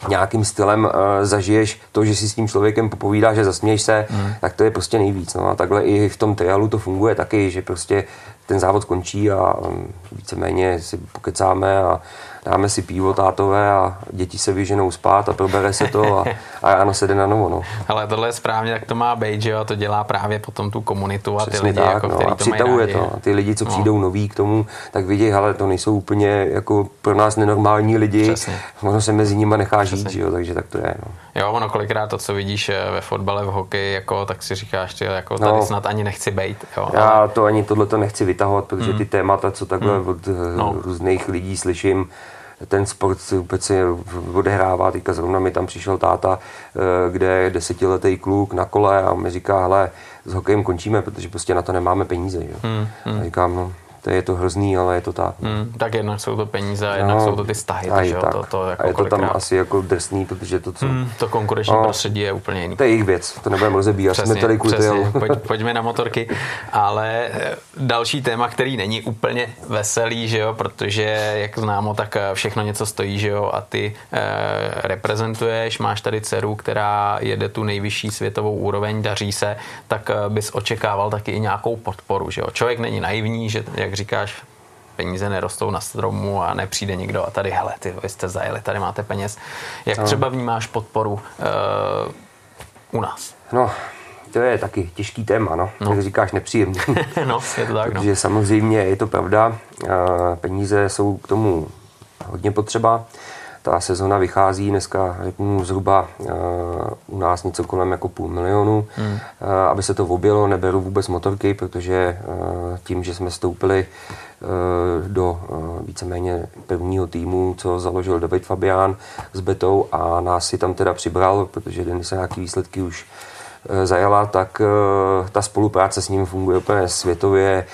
Speaker 2: nějakým stylem uh, zažiješ to, že si s tím člověkem popovídáš, že zasměješ se, mm. tak to je prostě nejvíc. No. A takhle i v tom trialu to funguje taky, že prostě ten závod končí a um, víceméně si pokecáme a dáme si pivo tátové a děti se vyženou spát a probere se to a, a ráno se jde na novo. No.
Speaker 1: Ale tohle je správně, jak to má být, že jo? To dělá právě potom tu komunitu a Přesně ty lidi, tak, jako,
Speaker 2: no,
Speaker 1: který
Speaker 2: a to mají rádi. to. A ty lidi, co no. přijdou noví k tomu, tak vidí, ale to nejsou úplně jako pro nás nenormální lidi. Přesně. Ono se mezi nimi nechá Přesně. žít, že jo? takže tak to je. No.
Speaker 1: Jo, ono kolikrát to, co vidíš eh, ve fotbale, v hokeji, jako, tak si říkáš, že jako tady no, snad ani nechci být. Jo,
Speaker 2: já ale... to ani tohle to nechci vytahovat, protože hmm. ty témata, co takhle hmm. od eh, no. různých lidí slyším, ten sport se vůbec odehrává. Teďka zrovna mi tam přišel táta, eh, kde je desetiletý kluk na kole a mi říká, hele, s hokejem končíme, protože prostě na to nemáme peníze. Jo. Hmm, hmm. A říkám, no, to je to hrozný, ale je to tak.
Speaker 1: Hmm, tak jednak jsou to peníze a jednak no, jsou to ty vztahy.
Speaker 2: A, tak. To, to jako a je to tam asi jako drsný, protože to, co... Hmm,
Speaker 1: to konkurenční no, prostředí je úplně jiný.
Speaker 2: To je jejich věc, to nebudeme rozebírat. Jsme tady
Speaker 1: přesně. Pojď, pojďme na motorky. Ale eh, další téma, který není úplně veselý, že jo, protože jak známo, tak eh, všechno něco stojí, že jo, a ty eh, reprezentuješ, máš tady dceru, která jede tu nejvyšší světovou úroveň, daří se, tak bys očekával taky i nějakou podporu, že jo. Člověk není naivní, že jak říkáš, peníze nerostou na stromu a nepřijde nikdo a tady, hele, ty, vy jste zajeli, tady máte peněz. Jak no. třeba vnímáš podporu uh, u nás?
Speaker 2: No, to je taky těžký téma, no. no. Jak říkáš, nepříjemný.
Speaker 1: no, je to tak, no.
Speaker 2: Protože samozřejmě je to pravda, peníze jsou k tomu hodně potřeba ta sezona vychází dneska, řeknu, zhruba u nás něco kolem jako půl milionu. Hmm. Aby se to objelo, neberu vůbec motorky, protože tím, že jsme stoupili do víceméně prvního týmu, co založil David Fabián s Betou a nás si tam teda přibral, protože Denis nějaký výsledky už zajala, tak ta spolupráce s ním funguje úplně světově.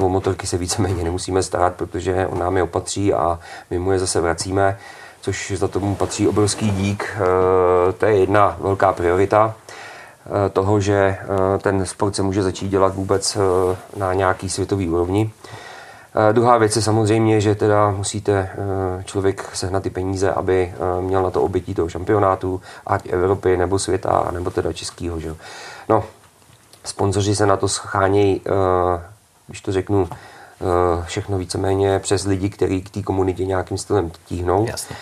Speaker 2: O motorky se víceméně nemusíme starat, protože on nám je opatří a my mu je zase vracíme což za tomu patří obrovský dík. Eh, to je jedna velká priorita eh, toho, že eh, ten sport se může začít dělat vůbec na nějaký světový úrovni. Druhá věc je samozřejmě, že teda musíte člověk sehnat ty peníze, aby měl na to obytí toho šampionátu, ať Evropy, nebo světa, nebo teda českýho. Že? No, sponzoři se na to schánějí, když to řeknu, všechno víceméně přes lidi, kteří k té komunitě nějakým stylem tíhnou. Jasně.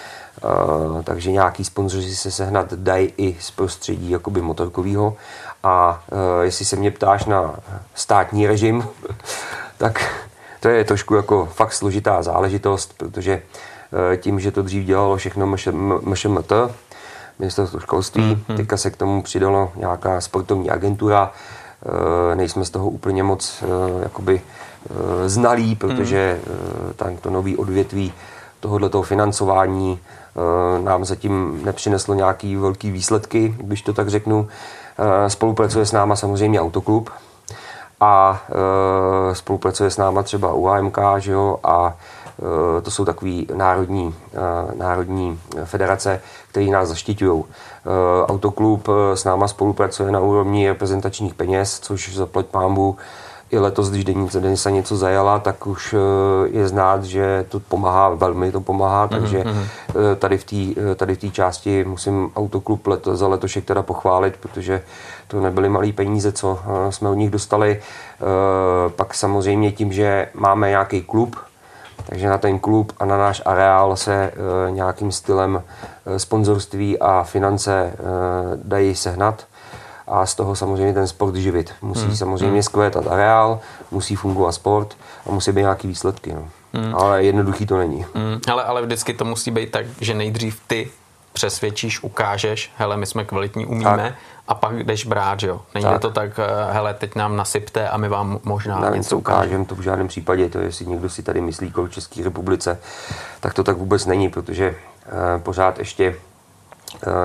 Speaker 2: Uh, takže nějaký sponzoři se sehnat dají i z prostředí jakoby motorkového. A uh, jestli se mě ptáš na státní režim, tak to je trošku jako fakt složitá záležitost, protože uh, tím, že to dřív dělalo všechno MŠMT, ministerstvo školství, mm-hmm. teďka se k tomu přidalo nějaká sportovní agentura, nejsme z toho úplně moc jakoby znalí, protože mm. tam to nový odvětví tohoto financování Eh, nám zatím nepřineslo nějaký velký výsledky, když to tak řeknu. Eh, spolupracuje s náma samozřejmě Autoklub a eh, spolupracuje s náma třeba UAMK, že jo, a to jsou takové národní, národní federace, které nás zaštiťují. Autoklub s náma spolupracuje na úrovni reprezentačních peněz, což zaplať pámbu i letos, když Denisa něco zajala, tak už eh, je znát, že to pomáhá, velmi to pomáhá, mm-hmm. takže mhm. eh, tady v té eh, tady v části musím autoklub let, za letošek teda pochválit, protože to nebyly malé peníze, co jsme od nich dostali. Pak samozřejmě tím, že máme nějaký klub, takže na ten klub a na náš areál se nějakým stylem sponzorství a finance dají sehnat a z toho samozřejmě ten sport živit. Musí hmm. samozřejmě hmm. skvětat areál, musí fungovat sport a musí být nějaký výsledky. No. Hmm. Ale jednoduchý to není.
Speaker 1: Hmm. Ale, ale vždycky to musí být tak, že nejdřív ty přesvědčíš, ukážeš, hele, my jsme kvalitní, umíme, tak. a pak jdeš brát, jo. Není tak. to tak, eh, hele, teď nám nasypte a my vám možná
Speaker 2: Na něco ukážeme. To v žádném případě, to jestli někdo si tady myslí o České republice, tak to tak vůbec není, protože uh, pořád ještě Eh,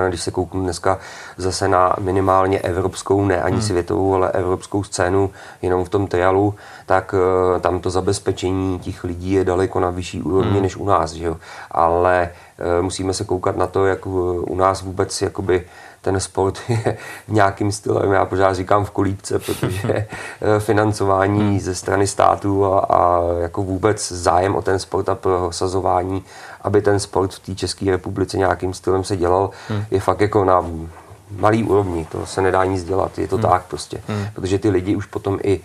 Speaker 2: když se kouknu dneska zase na minimálně evropskou, ne ani hmm. světovou, ale evropskou scénu jenom v tom trialu, tak eh, tam to zabezpečení těch lidí je daleko na vyšší úrovni hmm. než u nás. Že jo? Ale eh, musíme se koukat na to, jak u nás vůbec jakoby ten sport je nějakým stylem, já pořád říkám v kolípce, protože financování hmm. ze strany států a, a jako vůbec zájem o ten sport a prosazování aby ten sport v té České republice nějakým stylem se dělal, hmm. je fakt jako na malý úrovni, to se nedá nic dělat, je to hmm. tak prostě. Hmm. Protože ty lidi už potom i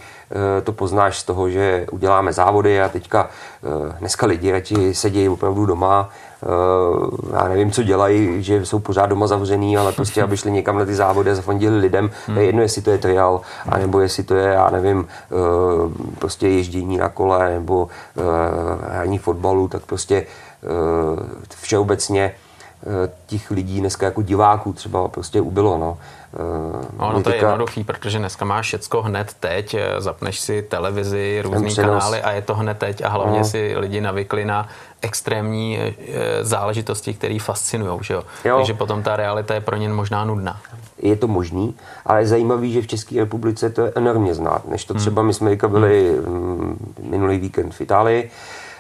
Speaker 2: e, to poznáš z toho, že uděláme závody a teďka e, dneska lidi radši sedějí opravdu doma, já nevím, co dělají, že jsou pořád doma zavřený, ale prostě, aby šli někam na ty závody a zafondili lidem, hmm. je jedno, jestli to je trial, anebo jestli to je, já nevím, e, prostě ježdění na kole, nebo e, hraní fotbalu, tak prostě Eh, všeobecně eh, těch lidí dneska jako diváků třeba prostě ubylo. No.
Speaker 1: No, no to je jednoduchý, protože dneska máš všecko hned teď, zapneš si televizi, různý kanály a je to hned teď a hlavně no. si lidi navykli na extrémní záležitosti, které fascinují. Že jo? Jo. Takže potom ta realita je pro ně možná nudná.
Speaker 2: Je to možný, ale je zajímavý, že v České republice to je enormně znát. Než to třeba my jsme byli hmm. minulý víkend v Itálii,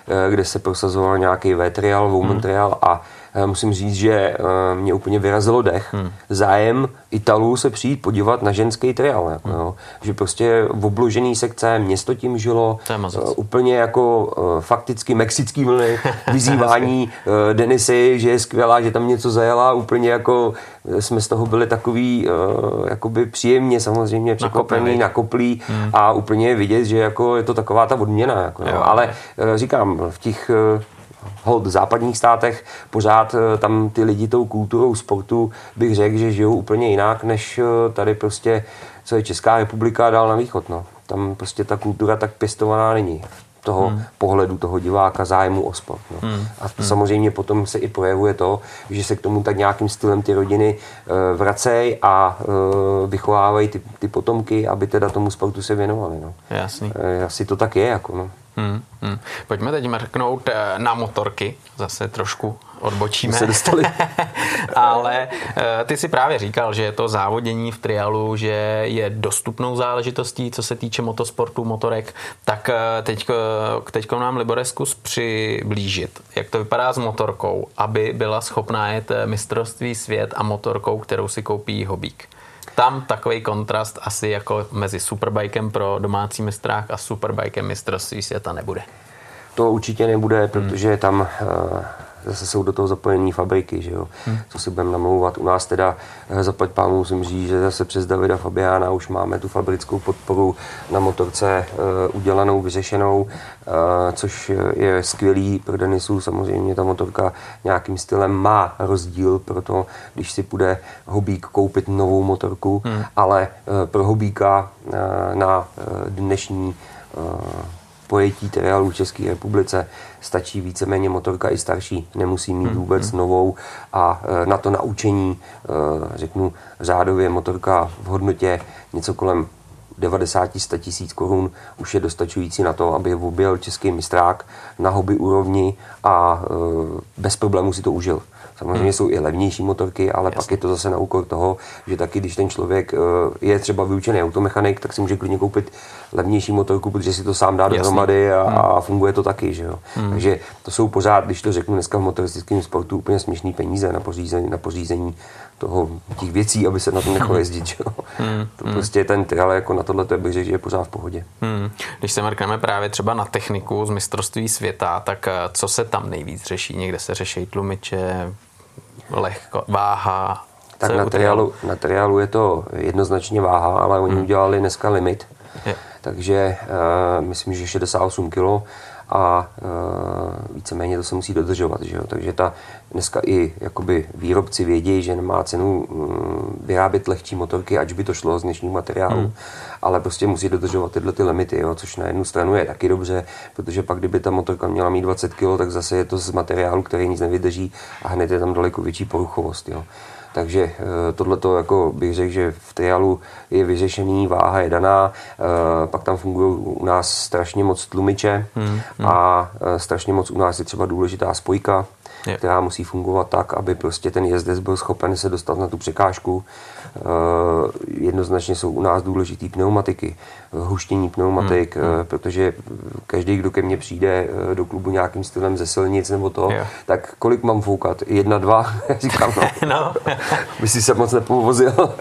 Speaker 2: Eh, kde se prosazoval nějaký V-trial, hmm. a eh, musím říct, že eh, mě úplně vyrazilo dech. Hmm. Zájem Italů se přijít podívat na ženský trial. Jako, hmm. jo. Že prostě v obložený sekce město tím žilo. Úplně jako fakticky mexický vlny, vyzývání Denisy, že je skvělá, že tam něco zajela. Úplně jako jsme z toho byli takový jakoby příjemně samozřejmě překvapený, nakoplý hmm. a úplně vidět, že jako je to taková ta odměna. Jako, jo. Ale říkám, v těch eh, hold západních státech pořád eh, tam ty lidi tou kulturou sportu bych řekl, že žijou úplně jinak, než eh, tady prostě, co je Česká republika dál na východ. No. Tam prostě ta kultura tak pěstovaná není. toho hmm. pohledu toho diváka, zájmu o sport. No. Hmm. A hmm. samozřejmě potom se i projevuje to, že se k tomu tak nějakým stylem ty rodiny uh, vracejí a uh, vychovávají ty, ty potomky, aby teda tomu sportu se věnovali. No.
Speaker 1: Jasný.
Speaker 2: Uh, asi to tak je. Jako, no.
Speaker 1: Hmm, hmm. Pojďme teď mrknout na motorky, zase trošku odbočíme.
Speaker 2: Se dostali.
Speaker 1: Ale eh, ty si právě říkal, že je to závodění v trialu, že je dostupnou záležitostí, co se týče motosportu, motorek, tak eh, teď, teď nám Libore zkus přiblížit, jak to vypadá s motorkou, aby byla schopná jet eh, mistrovství svět a motorkou, kterou si koupí hobík tam takový kontrast asi jako mezi superbikem pro domácí mistrák a superbikem mistrovství světa nebude.
Speaker 2: To určitě nebude, protože tam uh zase jsou do toho zapojené fabriky, že jo, hmm. co si budeme namlouvat. U nás teda eh, zaplať pánu musím říct, že zase přes Davida Fabiána už máme tu fabrickou podporu na motorce uh, udělanou, vyřešenou, uh, což je skvělý pro Denisu. Samozřejmě ta motorka nějakým stylem má rozdíl, proto když si půjde hobík koupit novou motorku, hmm. ale uh, pro hobíka uh, na uh, dnešní pojetí triálu v České republice stačí víceméně motorka i starší, nemusí mít hmm, vůbec hmm. novou a e, na to naučení, e, řeknu řádově motorka v hodnotě něco kolem 90-100 tisíc korun už je dostačující na to, aby objel český mistrák na hobby úrovni a e, bez problémů si to užil. Samozřejmě hmm. jsou i levnější motorky, ale Jasně. pak je to zase na úkor toho, že taky, když ten člověk je třeba vyučený automechanik, tak si může klidně koupit levnější motorku, protože si to sám dá dohromady a, hmm. a funguje to taky. Že jo? Hmm. Takže to jsou pořád, když to řeknu dneska v motoristickém sportu, úplně směšné peníze na pořízení, na pořízení toho, těch věcí, aby se na to nechal jezdit. Že? Hmm. To hmm. prostě ten trial jako na tohle bych řekl, že je pořád v pohodě. Hmm.
Speaker 1: Když se mrkneme právě třeba na techniku z mistrovství světa, tak eh, co se tam nejvíc řeší? Někde se řeší tlumiče, lehko, váha,
Speaker 2: tak na triálu, na triálu je to jednoznačně váha, ale oni hmm. udělali dneska limit. Je takže uh, myslím, že 68 kg a uh, víceméně to se musí dodržovat. Že jo? Takže ta, dneska i jakoby výrobci vědí, že nemá cenu um, vyrábět lehčí motorky, ať by to šlo z dnešních materiálů, hmm. ale prostě musí dodržovat tyhle ty limity, jo? což na jednu stranu je taky dobře, protože pak kdyby ta motorka měla mít 20 kg, tak zase je to z materiálu, který nic nevydrží a hned je tam daleko větší poruchovost. Jo? Takže eh, tohle jako bych řekl, že v trialu je vyřešený, váha je daná, eh, pak tam fungují u nás strašně moc tlumiče hmm, hmm. a eh, strašně moc u nás je třeba důležitá spojka, je. která musí fungovat tak, aby prostě ten jezdec byl schopen se dostat na tu překážku. Jednoznačně jsou u nás důležitý pneumatiky, huštění pneumatik, hmm, hmm. protože každý, kdo ke mně přijde do klubu nějakým stylem ze silnic nebo to, je. tak kolik mám foukat? Jedna, dva? Říkám, no. no. by si se moc nepovozil.
Speaker 1: to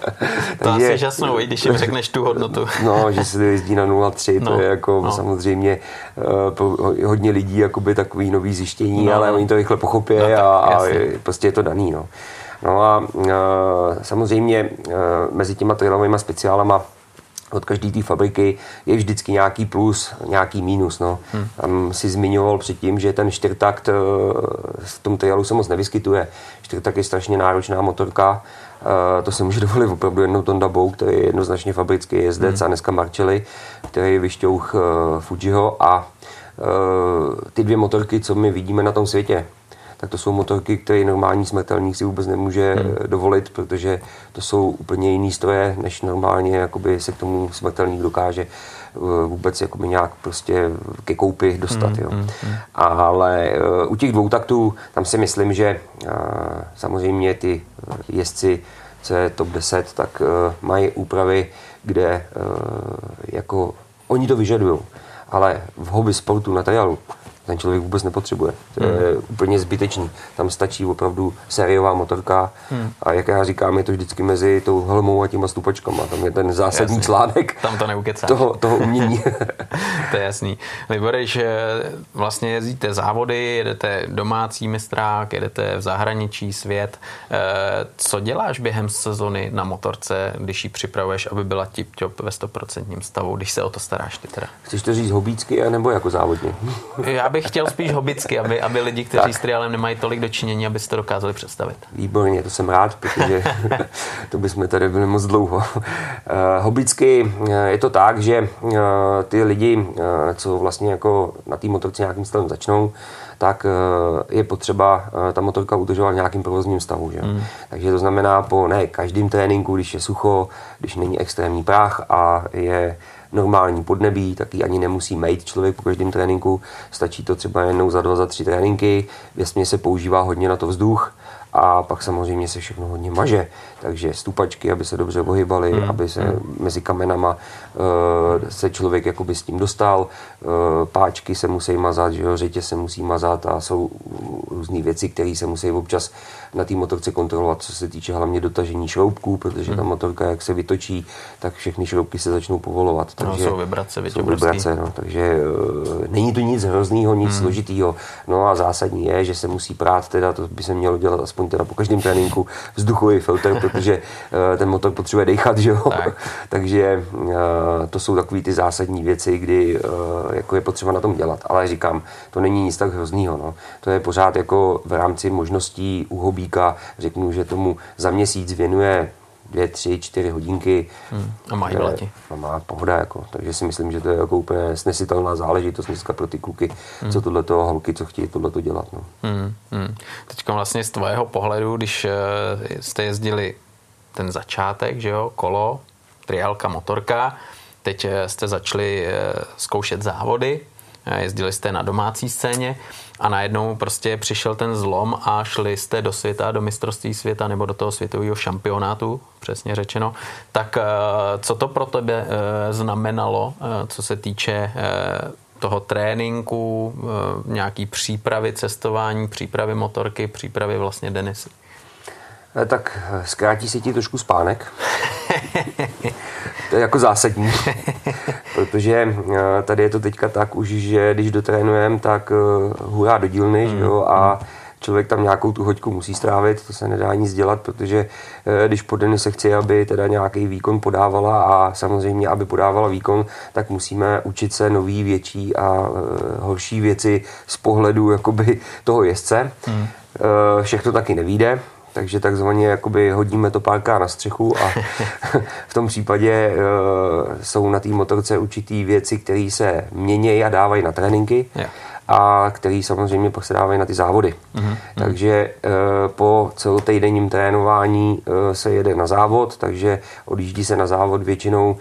Speaker 1: Takže, asi žasnou, i když jim řekneš tu hodnotu.
Speaker 2: no, že se jezdí na 0,3, no, to je jako no. samozřejmě hodně lidí jakoby takový nový zjištění, no, ale oni to rychle pochopí no, a, a prostě je to daný. No. No a uh, samozřejmě uh, mezi těma trailovými speciálama od každé té fabriky je vždycky nějaký plus, nějaký mínus. No. Hmm. Tam si zmiňoval předtím, že ten čtyřtakt v tom trialu se moc nevyskytuje. Čtyřtakt je strašně náročná motorka, to se může dovolit opravdu jednou ton dabou, který je jednoznačně fabrický jezdec hmm. a dneska Marcelli, který vyšťouch Fujiho a ty dvě motorky, co my vidíme na tom světě, tak to jsou motorky, které normální smrtelník si vůbec nemůže hmm. dovolit, protože to jsou úplně jiný stroje, než normálně jakoby se k tomu smrtelník dokáže eh, vůbec jakoby nějak prostě ke koupi dostat. Hmm, jo. Hmm, hmm. Ale uh, u těch dvou taktů, tam si myslím, že samozřejmě ty jezdci, co je top 10, tak mají úpravy, kde jako oni to vyžadují. Ale v hobby sportu na trialu ten člověk vůbec nepotřebuje. To je hmm. úplně zbytečný. Tam stačí opravdu sériová motorka hmm. a jak já říkám, je to vždycky mezi tou helmou a těma stupačkama. Tam je ten zásadní Jasný. článek
Speaker 1: Tam to neukecáš.
Speaker 2: Toho, toho umění.
Speaker 1: to je jasný. Libore, když vlastně jezdíte závody, jedete domácí mistrák, jedete v zahraničí svět, eh, co děláš během sezony na motorce, když ji připravuješ, aby byla tip-top ve 100% stavu, když se o to staráš ty teda?
Speaker 2: Chceš to říct hobícky, nebo jako závodně?
Speaker 1: já bych chtěl spíš hobicky, aby, aby lidi, kteří tak. s triálem nemají tolik dočinění, aby si to dokázali představit.
Speaker 2: Výborně, to jsem rád, protože to bychom tady byli moc dlouho. Uh, hobicky je to tak, že uh, ty lidi, co vlastně jako na té motorce nějakým stylem začnou, tak je potřeba ta motorka udržovat v nějakým provozním stavu. Že? Hmm. Takže to znamená po ne každým tréninku, když je sucho, když není extrémní prach a je normální podnebí, tak ji ani nemusí mít člověk po každém tréninku. Stačí to třeba jednou za dva, za tři tréninky. Věsmě se používá hodně na to vzduch a pak samozřejmě se všechno hodně maže takže stupačky, aby se dobře ohybaly, hmm. aby se hmm. mezi kamenama uh, se člověk jakoby s tím dostal, uh, páčky se musí mazat, že jo, řitě se musí mazat a jsou různé věci, které se musí občas na té motorce kontrolovat, co se týče hlavně dotažení šroubků, protože hmm. ta motorka, jak se vytočí, tak všechny šroubky se začnou povolovat.
Speaker 1: No, takže, no, jsou vibrace,
Speaker 2: jsou vibrace no, takže uh, není to nic hroznýho, nic hmm. složitýho. No a zásadní je, že se musí prát, teda to by se mělo dělat aspoň teda po každém tréninku vzduchový filtr, protože eh, ten motor potřebuje dechat, že jo? Tak. Takže eh, to jsou takové ty zásadní věci, kdy eh, jako je potřeba na tom dělat. Ale říkám, to není nic tak hroznýho. No. To je pořád jako v rámci možností u hobíka, řeknu, že tomu za měsíc věnuje dvě, tři, čtyři hodinky.
Speaker 1: Hmm. A mají plati.
Speaker 2: A má pohoda. Jako. Takže si myslím, že to je jako úplně snesitelná záležitost dneska pro ty kluky, hmm. co tohle toho holky, co chtějí tohle to dělat. No.
Speaker 1: Hmm. Hmm. Teď vlastně z tvého pohledu, když jste jezdili ten začátek, že jo, kolo, triálka, motorka. Teď eh, jste začali eh, zkoušet závody, eh, jezdili jste na domácí scéně a najednou prostě přišel ten zlom a šli jste do světa, do mistrovství světa nebo do toho světového šampionátu, přesně řečeno. Tak co to pro tebe znamenalo, co se týče toho tréninku, nějaký přípravy cestování, přípravy motorky, přípravy vlastně Denisy?
Speaker 2: Eh, tak eh, zkrátí se ti trošku spánek. to je jako zásadní, protože eh, tady je to teďka tak už, že když dotrénujeme, tak hurá do dílny, mm. jo, a člověk tam nějakou tu hoďku musí strávit, to se nedá nic dělat, protože když po dny se chci, aby teda nějaký výkon podávala a samozřejmě, aby podávala výkon, tak musíme učit se nový, větší a horší věci z pohledu jakoby toho jezdce. Mm. Všechno taky nevíde, takže takzvaně jakoby hodíme to párkrát na střechu a v tom případě uh, jsou na té motorce určitý věci, které se měnějí a dávají na tréninky. Yeah a který samozřejmě pak se dávají na ty závody. Mm-hmm. Takže e, po celotejdenním trénování e, se jede na závod, takže odjíždí se na závod většinou,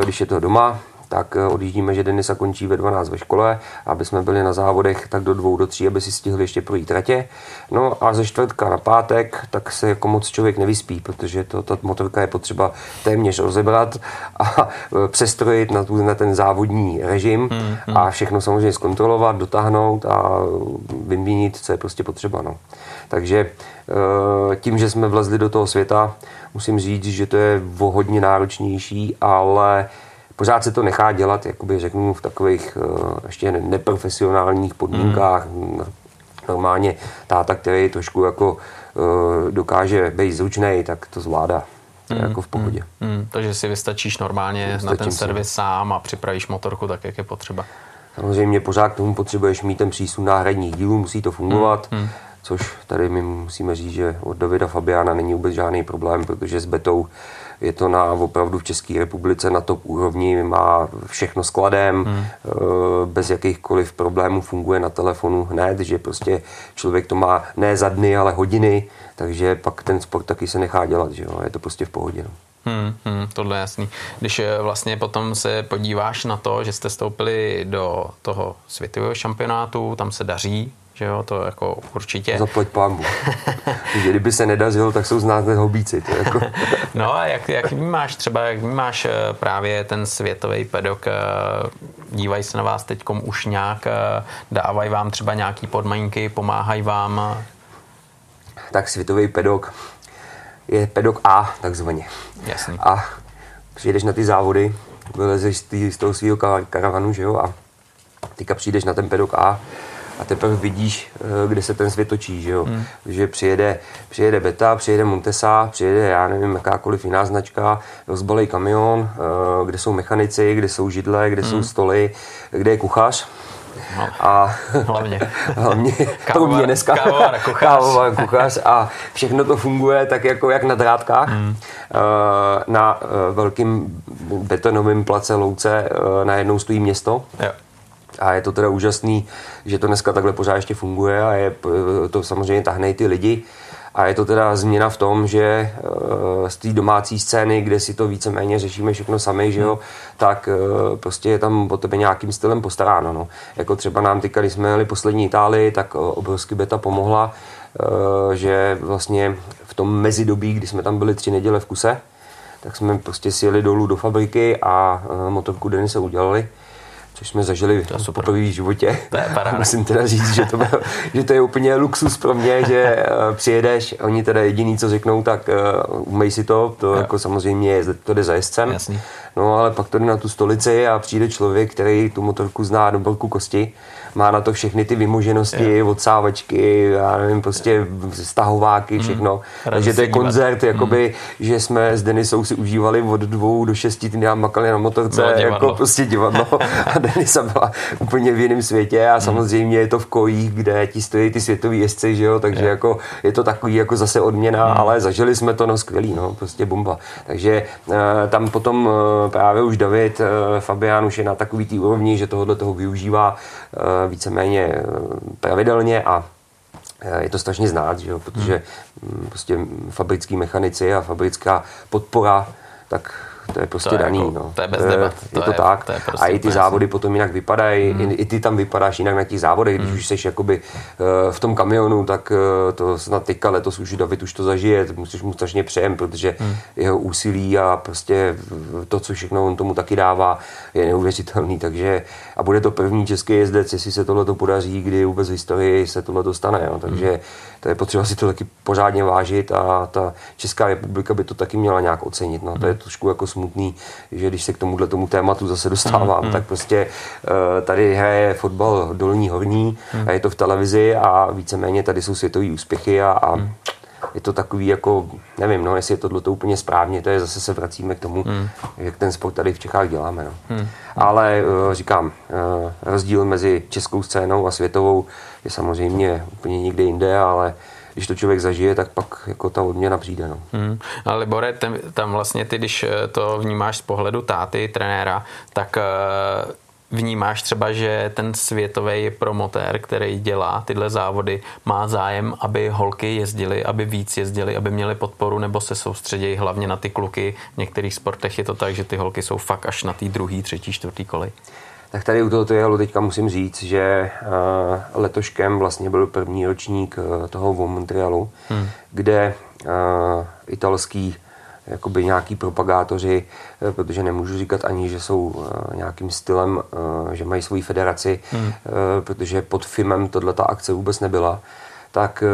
Speaker 2: e, když je to doma, tak eh, odjíždíme, že Denisa končí ve 12 ve škole, aby jsme byli na závodech tak do dvou, do tří, aby si stihli ještě projít tratě. No a ze čtvrtka na pátek, tak se jako moc člověk nevyspí, protože to, ta motorka je potřeba téměř rozebrat a eh, přestrojit na, tu, na ten závodní režim hmm, hmm. a všechno samozřejmě zkontrolovat, dotáhnout a vyměnit, co je prostě potřeba. No. Takže eh, tím, že jsme vlezli do toho světa, musím říct, že to je o hodně náročnější, ale pořád se to nechá dělat, jakoby řeknu, v takových uh, ještě neprofesionálních podmínkách. Mm. Normálně táta, který trošku jako uh, dokáže být zručný, tak to zvládá. Mm, jako v pohodě.
Speaker 1: Mm, mm, takže si vystačíš normálně Vystačím na ten servis si. sám a připravíš motorku tak, jak je potřeba.
Speaker 2: Samozřejmě pořád k tomu potřebuješ mít ten přísun náhradních dílů, musí to fungovat, mm, mm. což tady my musíme říct, že od Davida Fabiana není vůbec žádný problém, protože s Betou je to na opravdu v České republice na top úrovni, má všechno skladem, hmm. Eh, bez jakýchkoliv problémů funguje na telefonu hned, že prostě člověk to má ne za dny, ale hodiny, takže pak ten sport taky se nechá dělat, že jo, je to prostě v pohodě. No.
Speaker 1: Hmm, hmm, tohle je jasný. Když eh, vlastně potom se podíváš na to, že jste stoupili do toho světového šampionátu, tam se daří, že jo, to jako určitě.
Speaker 2: Zaplať pámbu. že kdyby se nedařilo, tak jsou z nás hobíci. To jako...
Speaker 1: no a jak, jak vnímáš třeba, jak vnímáš eh, právě ten světový pedok, eh, dívají se na vás teď už nějak, eh, dávají vám třeba nějaký podmínky, pomáhají vám?
Speaker 2: Tak světový pedok je pedok A, takzvaně.
Speaker 1: Jasný.
Speaker 2: A přijdeš na ty závody, vylezeš z toho svého karavanu, že jo, a teďka přijdeš na ten pedok A, a teprve vidíš, eh, kde se ten svět točí, že jo. Hmm. Že přijede, přijede Beta, přijede Montesa, přijede, já nevím, jakákoliv jiná značka, rozbalej kamion, eh, kde jsou mechanici, kde jsou židle, kde hmm. jsou stoly, kde je kuchař
Speaker 1: no.
Speaker 2: A
Speaker 1: hlavně.
Speaker 2: hlavně
Speaker 1: Kávovar,
Speaker 2: mě dneska
Speaker 1: kávovar, kuchař.
Speaker 2: kávovar, kuchař a všechno to funguje tak jako jak na drátkách. Mm. Na velkým betonovém place louce najednou stojí město.
Speaker 1: Jo.
Speaker 2: A je to teda úžasný, že to dneska takhle pořád ještě funguje a je, to samozřejmě tahne i ty lidi. A je to teda změna v tom, že eh, z té domácí scény, kde si to víceméně řešíme všechno sami, že jo, tak eh, prostě je tam o tebe nějakým stylem postaráno. No. Jako třeba nám teďka, když jsme jeli poslední Itálii, tak eh, obrovsky beta pomohla, že vlastně v tom mezidobí, kdy jsme tam byli tři neděle v kuse, tak jsme prostě sjeli dolů do fabriky a motorku Denise udělali což jsme zažili to poprvé v životě.
Speaker 1: To je paráda.
Speaker 2: Musím teda říct, že to, byl, že to je úplně luxus pro mě, že eh, přijedeš, oni teda jediný, co řeknou, tak uh, umej si to, to jo. jako samozřejmě je, to jde za jezdcem.
Speaker 1: Jasný.
Speaker 2: No ale pak to jde na tu stolici a přijde člověk, který tu motorku zná do kosti má na to všechny ty vymoženosti, yeah. odsávačky, já nevím, prostě stahováky, všechno. Mm. Takže to je koncert, mm. jakoby, že jsme s Denisou si užívali od dvou do šesti týdny a makali na motorce, no, jako prostě divadlo. a Denisa byla úplně v jiném světě a mm. samozřejmě je to v kojích, kde ti stojí ty světový jezdci, že jo, takže yeah. jako je to takový jako zase odměna, mm. ale zažili jsme to, no skvělý, no, prostě bomba. Takže uh, tam potom uh, právě už David uh, Fabián už je na takový tý úrovni, že tohle toho využívá víceméně eh, pravidelně a eh, je to strašně znát, že jo? protože hmm. prostě fabrický mechanici a fabrická podpora, tak to je prostě to je daný. Jako,
Speaker 1: no. To je bez debat.
Speaker 2: To je to je, tak. To je prostě a i ty závody potom jinak vypadají, hmm. i, i ty tam vypadáš jinak na těch závodech, když hmm. už jsi jakoby uh, v tom kamionu, tak uh, to snad teďka letos už David už to zažije, musíš mu strašně přejem, protože hmm. jeho úsilí a prostě to, co všechno on tomu taky dává, je neuvěřitelný, takže a bude to první český jezdec, jestli se tohle to podaří, kdy vůbec v historii se tohle dostane, jo. takže hmm. to je potřeba si to taky pořádně vážit a ta Česká republika by to taky měla nějak ocenit, no. to je hmm. trošku jako smutný, že když se k tomuhle tomu tématu zase dostávám, mm, tak prostě uh, tady hraje fotbal dolní horní mm. a je to v televizi a víceméně tady jsou světové úspěchy a, a mm. je to takový jako, nevím, no, jestli je tohle to úplně správně, to je zase se vracíme k tomu, mm. jak ten sport tady v Čechách děláme. No. Mm. Ale uh, říkám, uh, rozdíl mezi českou scénou a světovou je samozřejmě úplně někde jinde, ale když to člověk zažije, tak pak jako ta odměna přijde. No.
Speaker 1: Hmm. Ale Libore, ten, tam vlastně ty, když eh, to vnímáš z pohledu táty, trenéra, tak uh, vnímáš třeba, že ten světový promotér, který dělá tyhle závody, má zájem, aby holky jezdily, aby víc jezdily, aby měly podporu, nebo se soustředějí hlavně na ty kluky. V některých sportech je to tak, že ty holky jsou fakt až na té druhý, třetí, čtvrtý kolej.
Speaker 2: Tak tady u tohoto jelu teďka musím říct, že uh, letoškem vlastně byl první ročník uh, toho v Montrealu, hmm. kde uh, italský jakoby nějaký propagátoři, protože nemůžu říkat ani, že jsou nějakým stylem, že mají svoji federaci, hmm. protože pod FIMem tohle ta akce vůbec nebyla, tak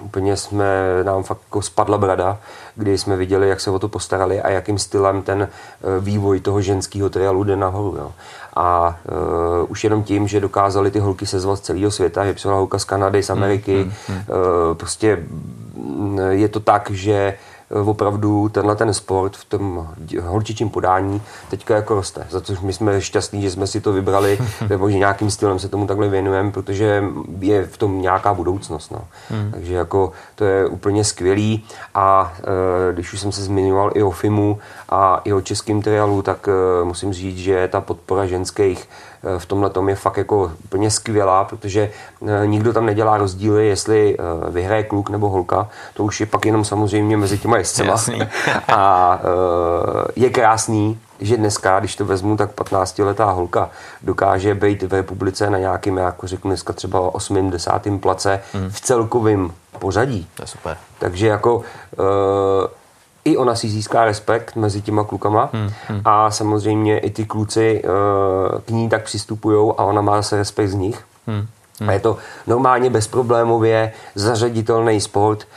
Speaker 2: úplně jsme, nám fakt jako spadla brada, kdy jsme viděli, jak se o to postarali a jakým stylem ten vývoj toho ženského trialu jde nahoru. Jo. A uh, už jenom tím, že dokázali ty holky sezvat z celého světa, že přišla holka z Kanady, z Ameriky, mm, mm, mm. Uh, prostě je to tak, že opravdu tenhle ten sport v tom holčičím podání teďka jako roste. Za což my jsme šťastní, že jsme si to vybrali, nebo že nějakým stylem se tomu takhle věnujeme, protože je v tom nějaká budoucnost. No. Hmm. Takže jako to je úplně skvělý a e, když už jsem se zmiňoval i o FIMu a i o českém trialu, tak e, musím říct, že ta podpora ženských Eh, v tomhle tom je fakt jako úplně skvělá, protože eh, nikdo tam nedělá rozdíly, jestli eh, vyhraje kluk nebo holka, to už je pak jenom samozřejmě mezi těma jezdcema. A je krásný, že dneska, když to vezmu, tak 15-letá holka dokáže být v republice na nějakým, jako řeknu dneska třeba 80. place hmm. v celkovém pořadí.
Speaker 1: To je super.
Speaker 2: Takže jako uh, i ona si získá respekt mezi těma klukama hmm, hmm. a samozřejmě i ty kluci uh, k ní tak přistupují a ona má zase respekt z nich. Hmm. Hmm. A je to normálně bezproblémově zařaditelný sport,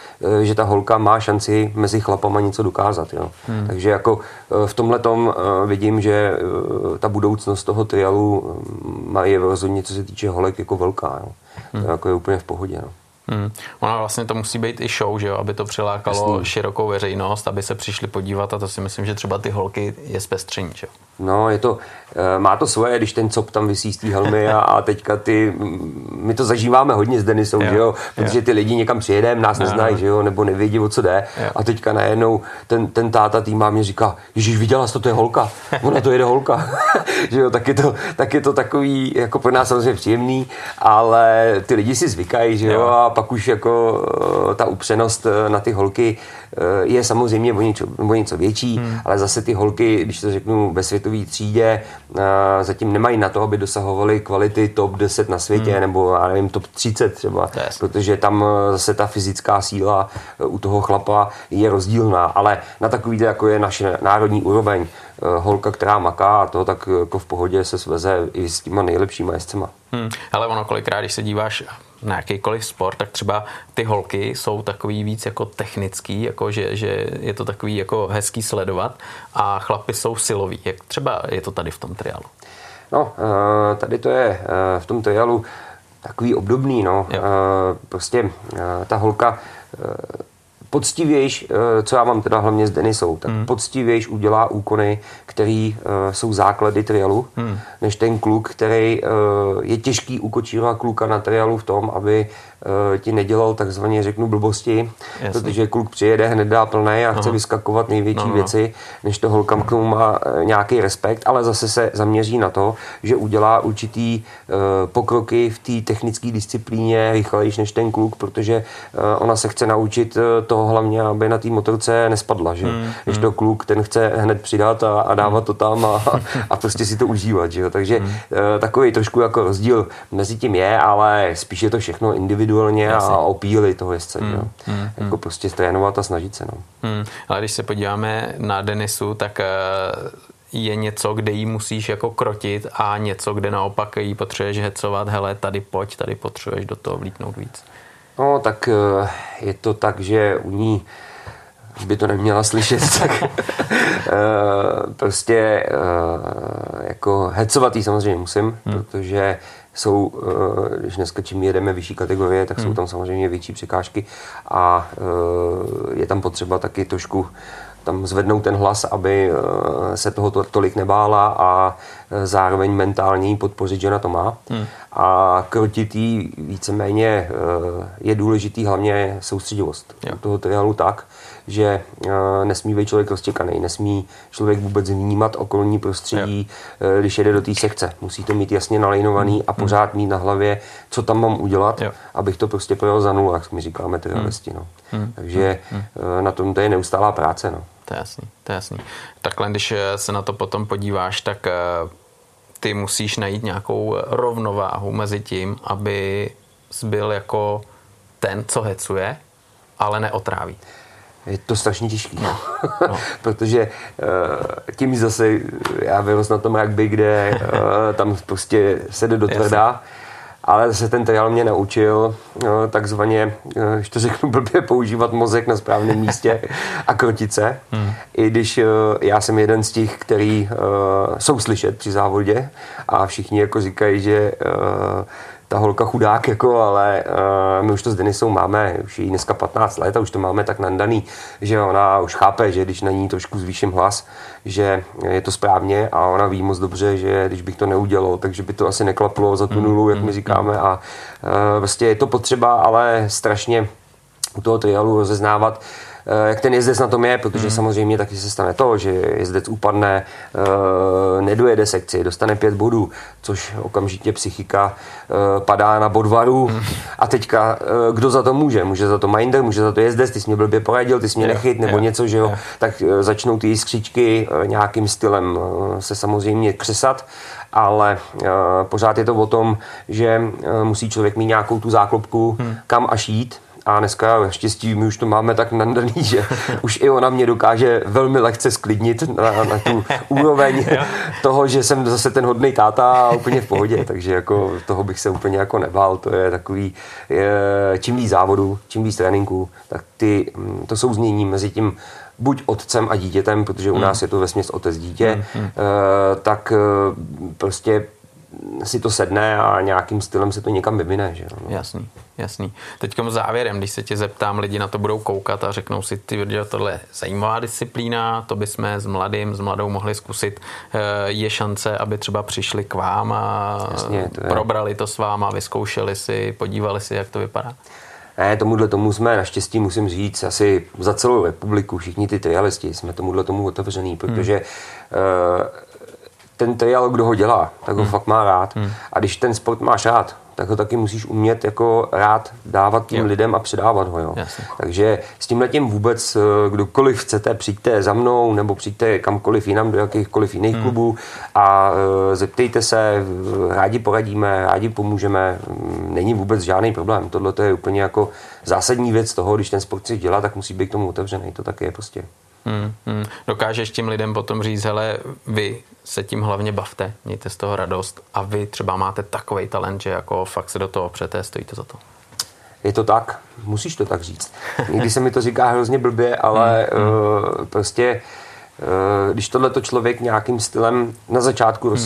Speaker 2: eh, že ta holka má šanci mezi chlapama něco dokázat. Jo. Hmm. Takže jako eh, v tomhle tom vidím, že ta budoucnost toho trialu je rozhodně, co se týče holek, jako velká. Jo. Hmm. To jako je úplně v pohodě. No.
Speaker 1: Hmm. Ona vlastně to musí být i show, že jo? aby to přilákalo Jasný. širokou veřejnost, aby se přišli podívat a to si myslím, že třeba ty holky je zpestření. Že?
Speaker 2: No, je to, eh, má to svoje, když ten cop tam vysí z té helmy a, a teďka ty, my to zažíváme hodně s Denisou, jo, že jo, protože ty lidi někam přijedeme, nás neznají, že jo, nebo nevědí, o co jde jo. a teďka najednou ten, ten táta tým mě říká, Ježíš, viděla jsi to, to je holka, ona to jede holka, že jo, tak je, to, tak je to takový, jako pro nás samozřejmě příjemný, ale ty lidi si zvykají, že jo, jo. a pak už jako eh, ta upřenost eh, na ty holky je samozřejmě o něco, o něco větší, hmm. ale zase ty holky, když to řeknu ve světové třídě, zatím nemají na to, aby dosahovaly kvality top 10 na světě, hmm. nebo já nevím, top 30 třeba, yes. protože tam zase ta fyzická síla u toho chlapa je rozdílná, ale na takový, jako je naše národní úroveň, holka, která maká a to, tak jako v pohodě se sveze i s těma nejlepšíma jezdcema.
Speaker 1: Hmm. Ale ono kolikrát, když se díváš na jakýkoliv sport, tak třeba ty holky jsou takový víc jako technický, jako že, že je to takový jako hezký sledovat a chlapy jsou silový. Jak třeba je to tady v tom trialu?
Speaker 2: No, eh, tady to je eh, v tom trialu takový obdobný, no. Jo. Eh, prostě ta holka poctivějš, eh, co já mám teda hlavně s Denisou, tak hmm. poctivějš udělá úkony, které uh, jsou základy trialu, hmm. než ten kluk, který uh, je těžký ukočírovat kluka na trialu v tom, aby ti nedělal takzvaně, řeknu, blbosti, Jasný. protože kluk přijede, hned dá plné a chce Aha. vyskakovat největší no, no. věci, než to holkam k tomu má uh, nějaký respekt, ale zase se zaměří na to, že udělá určitý uh, pokroky v té technické disciplíně rychlejší než ten kluk, protože uh, ona se chce naučit uh, toho hlavně, aby na té motorce nespadla, že? Hmm, Když to kluk, ten chce hned přidat a, a dávat to tam a, a prostě si to užívat, že jo? Takže hmm. takový trošku jako rozdíl mezi tím je, ale spíš je to všechno individuálně Jasně. a opíly toho jezdce, hmm, jo? Hmm, jako prostě trénovat a snažit se, no.
Speaker 1: Hmm. Ale když se podíváme na Denisu, tak uh je něco, kde jí musíš jako krotit a něco, kde naopak jí potřebuješ hecovat, hele, tady pojď, tady potřebuješ do toho vlítnout víc.
Speaker 2: No, tak eh, je to tak, že u ní by to neměla slyšet, tak eh, prostě eh, jako hecovatý samozřejmě musím, hmm. protože jsou, když dneska čím jedeme vyšší kategorie, tak hmm. jsou tam samozřejmě větší překážky a je tam potřeba taky trošku tam zvednout ten hlas, aby se toho to, tolik nebála a zároveň mentálně jí podpořit, že na to má. Hmm. A krotit jí víceméně je důležitý hlavně soustředivost jo. toho triálu tak, že nesmí být člověk roztěkaný, nesmí člověk vůbec vnímat okolní prostředí, jo. když jede do té sekce. Musí to mít jasně nalejnovaný hmm. a pořád mít na hlavě, co tam mám udělat, jo. abych to prostě projel za nulu, jak my říkáme trialisti. Hmm. No. Hmm. Takže hmm. na tom to je neustálá práce. No.
Speaker 1: To je jasný, to je jasný. Takhle, když se na to potom podíváš, tak ty musíš najít nějakou rovnováhu mezi tím, aby byl jako ten, co hecuje, ale neotráví.
Speaker 2: Je to strašně těžké, no. no. protože uh, tím zase, já vyrost na tom rugby, kde uh, tam prostě se jde do tvrdá, ale zase ten trial mě naučil uh, takzvaně, uh, když to řeknu blbě, používat mozek na správném místě a krotit se. Hmm. I když uh, já jsem jeden z těch, který uh, jsou slyšet při závodě a všichni jako říkají, že ta holka chudák, jako, ale uh, my už to s Denisou máme, už jí dneska 15 let a už to máme tak nandaný, že ona už chápe, že když na ní trošku zvýším hlas, že je to správně a ona ví moc dobře, že když bych to neudělal, takže by to asi neklaplo za tu nulu, jak my říkáme. A uh, vlastně je to potřeba, ale strašně u toho trialu rozeznávat, jak ten jezdec na tom je, protože hmm. samozřejmě taky se stane to, že jezdec upadne, eh, nedojede sekci, dostane pět bodů, což okamžitě psychika eh, padá na bodvaru hmm. a teďka kdo za to může? Může za to Minder, může za to jezdec, ty jsi mě blbě poradil, ty jsi mě nechyt, nebo něco, že jo? Tak začnou ty jiskřičky nějakým stylem se samozřejmě křesat ale uh, pořád je to o tom, že uh, musí člověk mít nějakou tu záklopku, hmm. kam až jít a dneska štěstí my už to máme tak nandaný, že už i ona mě dokáže velmi lehce sklidnit na, na tu úroveň toho, že jsem zase ten hodný táta a úplně v pohodě, takže jako toho bych se úplně jako nebál, to je takový, je, čím víc závodu, čím víc tréninku, tak ty, mm, to souznění mezi tím buď otcem a dítětem, protože u hmm. nás je to ve otec dítě, hmm. uh, tak uh, prostě si to sedne a nějakým stylem se to někam vyvine. Že?
Speaker 1: No. Jasný, jasný. Teď závěrem, když se tě zeptám, lidi na to budou koukat a řeknou si, ty tohle je zajímavá disciplína, to bychom s mladým, s mladou mohli zkusit. Eh, je šance, aby třeba přišli k vám a Jasně, to je. probrali to s váma, vyzkoušeli si, podívali si, jak to vypadá?
Speaker 2: Ne, tomuhle tomu jsme naštěstí, musím říct, asi za celou republiku, všichni ty trialisti, jsme tomuhle tomu otevřený, protože hmm. uh, ten trial, kdo ho dělá, tak ho hmm. fakt má rád. Hmm. A když ten sport máš rád, tak ho taky musíš umět jako rád dávat tím jo. lidem a předávat ho. Jo. Takže s tím letím vůbec eh, kdokoliv chcete, přijďte za mnou nebo přijďte kamkoliv jinam do jakýchkoliv jiných hmm. klubů a uh, zeptejte se, rádi poradíme, rádi pomůžeme, mm, není vůbec žádný problém. Tohle je úplně jako zásadní věc toho, když ten sport chci dělat, tak musí být k tomu otevřený, to taky je prostě.
Speaker 1: Hmm, hmm. Dokážeš tím lidem potom říct, hele, vy se tím hlavně bavte, mějte z toho radost a vy třeba máte takový talent, že jako fakt se do toho opřete, stojíte za to.
Speaker 2: Je to tak, musíš to tak říct. Někdy se mi to říká hrozně blbě, ale hmm, uh, prostě uh, když tohleto člověk nějakým stylem na začátku hmm.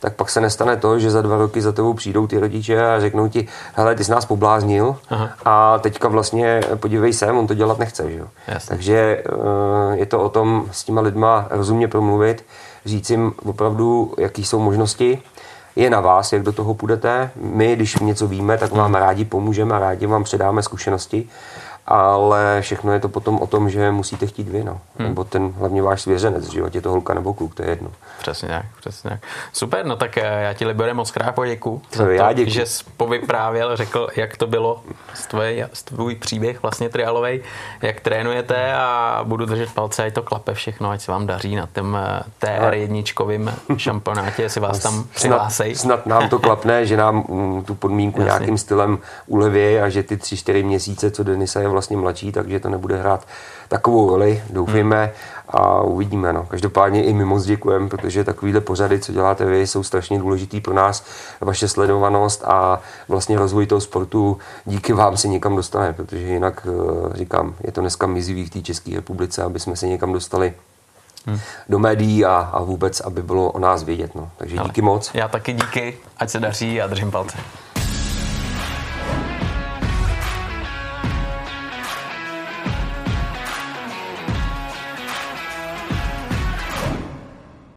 Speaker 2: Tak pak se nestane to, že za dva roky za tebou přijdou ty rodiče a řeknou ti, hele, ty jsi nás pobláznil Aha. a teďka vlastně podívej se, on to dělat nechce. Že? jo. Takže uh, je to o tom s těma lidma rozumně promluvit, říct jim opravdu, jaký jsou možnosti. Je na vás, jak do toho půjdete. My, když něco víme, tak vám rádi pomůžeme a rádi vám předáme zkušenosti ale všechno je to potom o tom, že musíte chtít vy, no. Hmm. nebo ten hlavně váš svěřenec, že je to holka nebo kluk, to je jedno.
Speaker 1: Přesně tak, přesně tak. Super, no tak eh, já ti Libore moc krát poděku
Speaker 2: za to, já
Speaker 1: že jsi povyprávěl, řekl, jak to bylo z, tvoje, z tvůj příběh vlastně trialovej, jak trénujete a budu držet palce, ať to klape všechno, ať se vám daří na tom eh, TR jedničkovým šampionátě, jestli vás tam přihlásej.
Speaker 2: Snad, snad nám to klapne, že nám mm, tu podmínku Jasně. nějakým stylem uleví a že ty tři, čtyři měsíce, co Denisa je vlastně mladší, takže to nebude hrát takovou roli, doufejme hmm. a uvidíme. No. Každopádně i my moc děkujeme, protože takovýhle pořady, co děláte vy, jsou strašně důležitý pro nás, vaše sledovanost a vlastně rozvoj toho sportu díky vám se někam dostane, protože jinak, eh, říkám, je to dneska mizivý v té České republice, aby jsme se někam dostali hmm. do médií a, a vůbec, aby bylo o nás vědět. No. Takže díky moc.
Speaker 1: Já taky díky, ať se daří a držím palce.